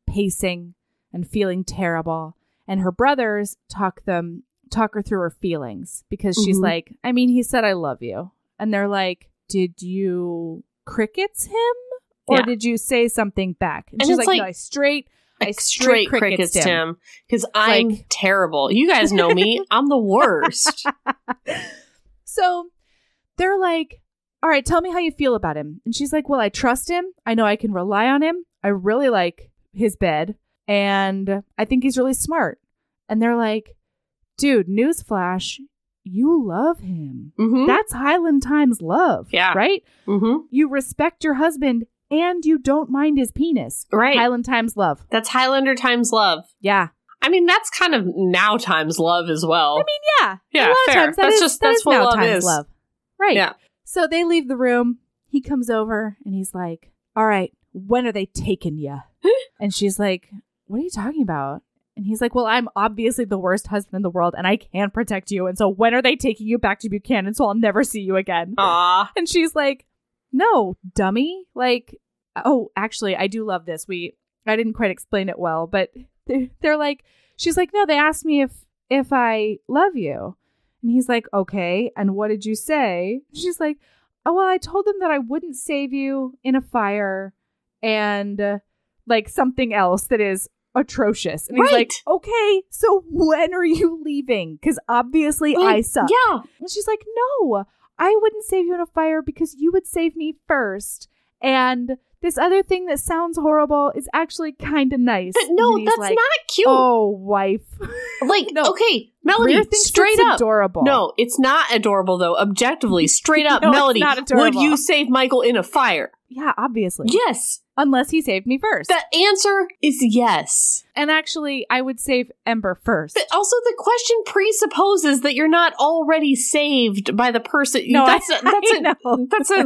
pacing and feeling terrible. And her brothers talk them talk her through her feelings because she's Mhm. like, I mean, he said I love you. And they're like, Did you crickets him? Or Yeah. did you say something back? And, And she's like, like- No, I straight I straight straight crickets, crickets Tim. Because I'm Like- terrible. You guys know me. I'm the worst. So they're like, All right, tell me how you feel about him. And she's like, Well, I trust him. I know I can rely on him. I really like his bed. And I think he's really smart. And they're like, Dude, newsflash, you love him. hmm That's Highland Times love. Yeah. Right? hmm You respect your husband and you don't mind his penis. Right. Highland Times love. That's Highlander times love. Yeah. I mean, that's kind of now times love as well. I mean, yeah. Yeah, a lot of fair. times that That's is- just- that that's is what now love times is. love. Right. Yeah. So they leave the room. He comes over and he's like, All right, when are they taking you? and she's like, What are you talking about? And he's like, Well, I'm obviously the worst husband in the world and I can't protect you. And so when are they taking you back to Buchanan so I'll never see you again? Aw. And she's like, No, dummy. Like, oh, actually, I do love this. We, I didn't quite explain it well, but they're, they're like, she's like, No, they asked me if, if I love you. And he's like, Okay. And what did you say? She's like, Oh, well, I told them that I wouldn't save you in a fire and uh, like something else that is atrocious. And he's like, Okay, so when are you leaving? Because obviously I Like, suck. Yeah. And she's like, No, I wouldn't save you in a fire because you would save me first. And this other thing that sounds horrible is actually kind of nice. But no, that's like, not cute. Oh, wife. like, no. okay, Melody, straight up. adorable. No, it's not adorable though. Objectively, straight up, No, Melody, would you save Michael in a fire? Yeah, obviously. Yes. Unless he saved me first. The answer is yes. and actually, I would save Ember first. But also, the question presupposes that you're not already saved by the person. No, that's I- a, that's I a know. that's a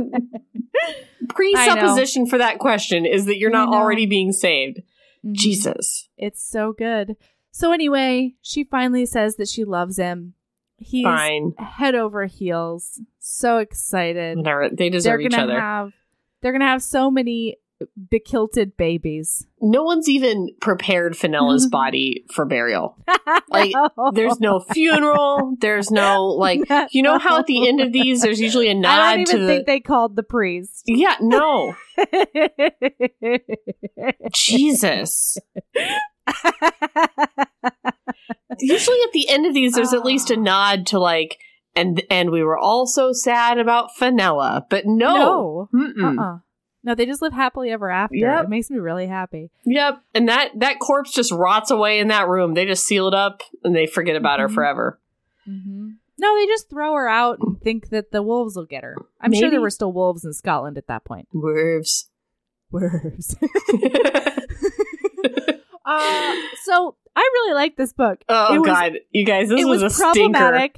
presupposition for that question is that you're not already being saved. Mhm. Jesus, It's so good. So anyway, she finally says that she loves him. He's fine, head over heels, so excited. whatever. They They're deserve each gonna other. have they're gonna have so many bekilted babies. no one's even prepared Fenella's body for burial. Like, No. There's no funeral. There's no like. You know how at the end of these, there's usually a nod I don't to even the. think they called the priest. yeah, no, Jesus. Usually at the end of these, there's at ah. least a nod to like, and and we were all so sad about Fenella, but no, no. Uh-uh. No, they just live happily ever after. Yep. It makes me really happy. yep. And that that corpse just rots away in that room. They just seal it up and they forget about her Mhm. forever. hmm No, they just throw her out and think that the wolves will get her. I'm sure there were still wolves in Scotland at that point. Wolves. Wolves. uh, so I really like this book. oh was- God, you guys, this it was, was, a stinker.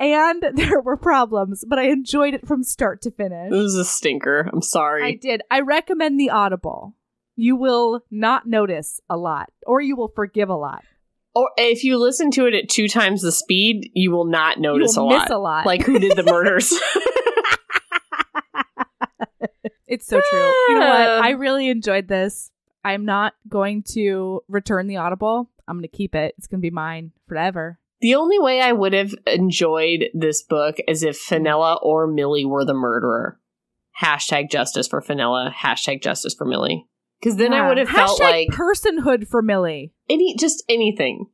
And there were problems, but I enjoyed it from start to finish. This is a stinker. I'm sorry. I did. I recommend the Audible. You will not notice a lot, or you will forgive a lot. or if you listen to it at two times the speed, you will not notice you a will lot. miss a lot. Like who did the murders? It's so true. You know what? I really enjoyed this. I'm not going to return the Audible. I'm going to keep it. It's going to be mine forever. The only way I would have enjoyed this book is if Fenella or Millie were the murderer. Hashtag justice for Fenella. Hashtag justice for Millie. Because then I would have felt Hashtag like personhood for Millie. any just anything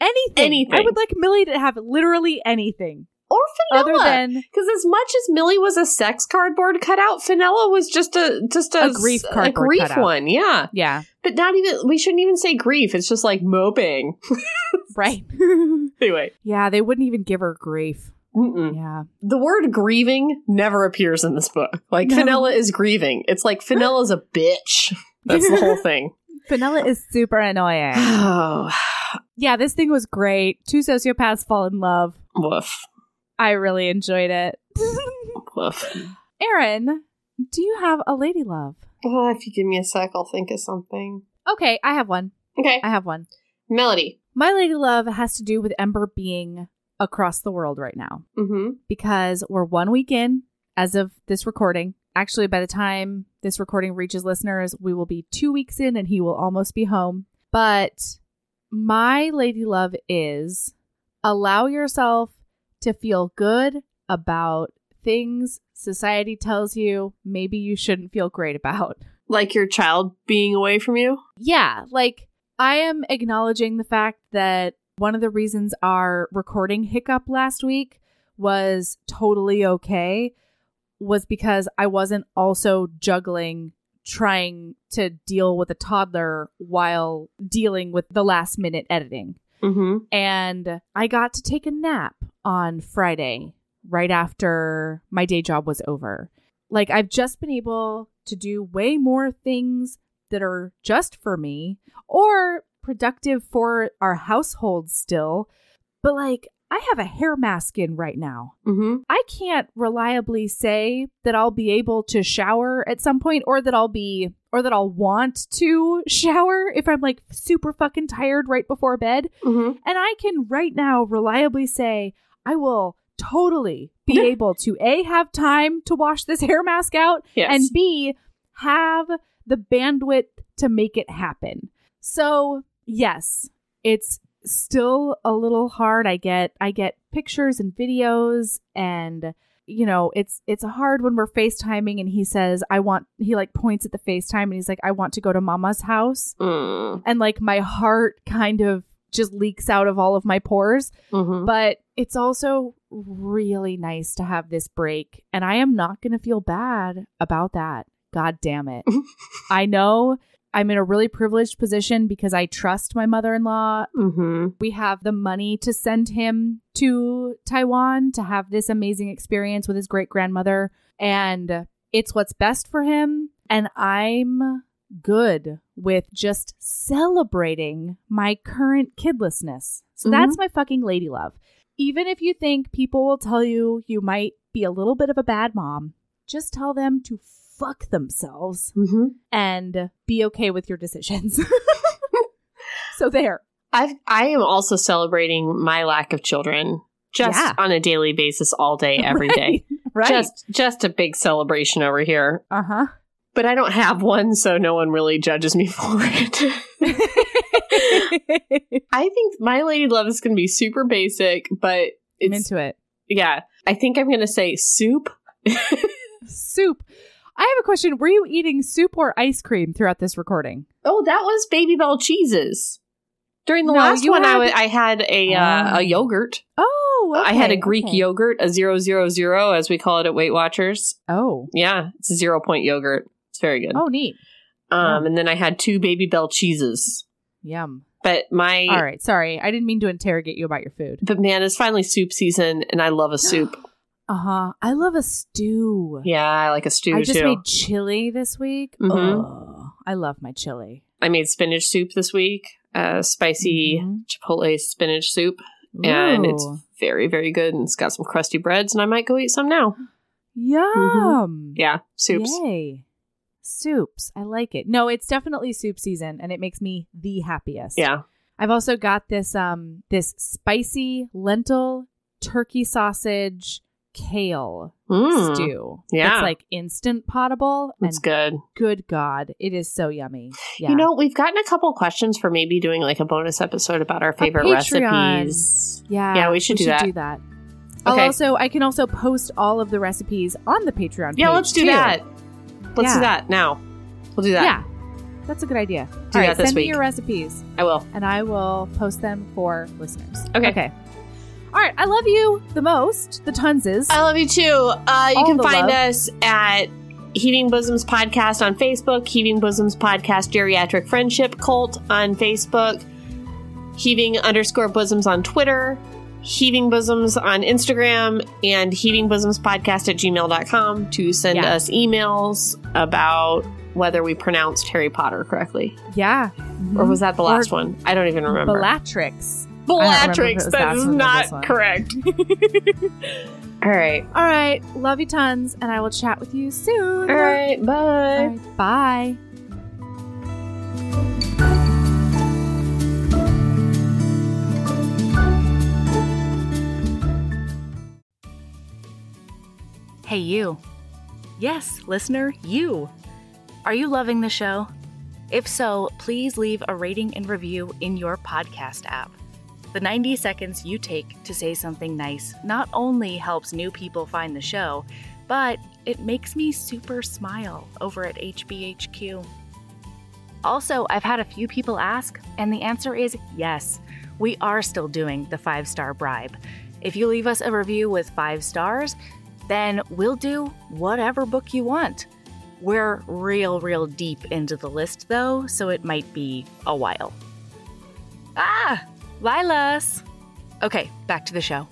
Anything. Anything. I would like Millie to have literally anything or other than Because as much as Millie was a sex cardboard cutout, Fenella was just a just a, A grief a cardboard grief cutout. one. Yeah, yeah, but not even. We shouldn't even say grief. It's just like moping. right. anyway, yeah, they wouldn't even give her grief. mm-mm. Yeah. the word grieving never appears in this book. Like No. Fenella is grieving. It's like Fenella's a bitch. That's the whole thing. Fenella is super annoying. Oh, yeah, this thing was great. Two sociopaths fall in love. woof, I really enjoyed it. woof. Aaron, do you have a lady love? Oh, if you give me a sec, I'll think of something. Okay, I have one. Okay, I have one. Melody. My lady love has to do with Ember being across the world right now Mm-hmm. because we're one week in as of this recording. Actually, by the time this recording reaches listeners, we will be two weeks in and he will almost be home. But my lady love is allow yourself to feel good about things society tells you maybe you shouldn't feel great about. Like your child being away from you. Yeah, like I am acknowledging the fact that one of the reasons our recording hiccup last week was totally okay was because I wasn't also juggling trying to deal with a toddler while dealing with the last minute editing. Mm-hmm. And I got to take a nap on Friday right after my day job was over. Like, I've just been able to do way more things that are just for me or productive for our household still. But, like, I have a hair mask in right now. Mm-hmm. I can't reliably say that I'll be able to shower at some point or that I'll be or that I'll want to shower if I'm like super fucking tired right before bed. Mm-hmm. And I can right now reliably say I will totally be able to A, have time to wash this hair mask out, Yes. and B, have the bandwidth to make it happen. So, yes, it's still a little hard. I get I get pictures and videos and you know, it's it's hard when we're FaceTiming and he says, I want he like points at the FaceTime and he's like, I want to go to mama's house. Mm. And like my heart kind of just leaks out of all of my pores. Mm-hmm. But it's also really nice to have this break. And I am not going to feel bad about that. God damn it. I know I'm in a really privileged position because I trust my mother in law. Mm-hmm. We have the money to send him to Taiwan to have this amazing experience with his great grandmother. And it's what's best for him. And I'm good with just celebrating my current kidlessness. So that's my fucking lady love. Even if you think people will tell you you might be a little bit of a bad mom, just tell them to fuck themselves Mm-hmm. and be okay with your decisions. so there. I've, I am also celebrating my lack of children just Yeah. on a daily basis, all day, every day. Right. Just, just a big celebration over here. uh huh. But I don't have one, so no one really judges me for it. I think my lady love is going to be super basic, but I'm it's into it. yeah. I think I'm going to say soup. Soup. I have a question. Were you eating soup or ice cream throughout this recording? Oh, that was Babybel cheeses. During the No, last one, I had- wa- I had a uh, Oh. a yogurt. Oh, I had a Greek okay. yogurt, a zero zero zero, as we call it at Weight Watchers. Oh, Yeah, it's a zero point yogurt. It's very good. oh, neat. um, yeah. and then I had two Babybel cheeses. Yum. But my All right. Sorry, I didn't mean to interrogate you about your food. but man, it's finally soup season, and I love a soup. Uh huh. I love a stew. yeah, I like a stew I just too. made chili this week. Mhm. Oh, I love my chili. I made spinach soup this week, uh, spicy Mhm. chipotle spinach soup, and it's very, very good. And it's got some crusty breads, and I might go eat some now. yum. Yeah, soups. Yay. Soups. I like it. No, it's definitely soup season and it makes me the happiest. Yeah. I've also got this um this spicy lentil turkey sausage kale Mm, stew. yeah. It's like instant potable and It's good. good god, it is so yummy. Yeah. You know, we've gotten a couple questions for maybe doing like a bonus episode about our favorite recipes. yeah. yeah, we should do that. do that. I'll also I can also post all of the recipes on the Patreon Yeah, let's do too. that. Let's do that now. We'll do that. Yeah. That's a good idea. Do all that right, this send me your recipes. I will. and I will post them for listeners. Okay. Okay. All right. I love you the most, the Tunses. I love you too. Uh, you can find love. us at Heaving Bosoms Podcast on Facebook, Heaving Bosoms Podcast Geriatric Friendship Cult on Facebook, Heaving underscore bosoms on Twitter, Heaving Bosoms on Instagram, and Heaving Bosoms Podcast at gmail.com to send Yeah. us emails about whether we pronounced Harry Potter correctly. yeah. Or was that the Or last one? I don't even remember. Bellatrix? I don't remember if it Bellatrix. That that is not correct. All right. All right. Love you tons, and I will chat with you soon. All right. Bye. All right, Bye. Hey, you. Yes, listener, you. Are you loving the show? If so, please leave a rating and review in your podcast app. The 90 seconds you take to say something nice not only helps new people find the show, but it makes me super smile over at HBHQ. Also, I've had a few people ask, and the answer is yes. We are still doing the five star bribe. If you leave us a review with five stars, then we'll do whatever book you want. We're real, real deep into the list though, so it might be a while. Ah! Lilas! Okay, back to the show.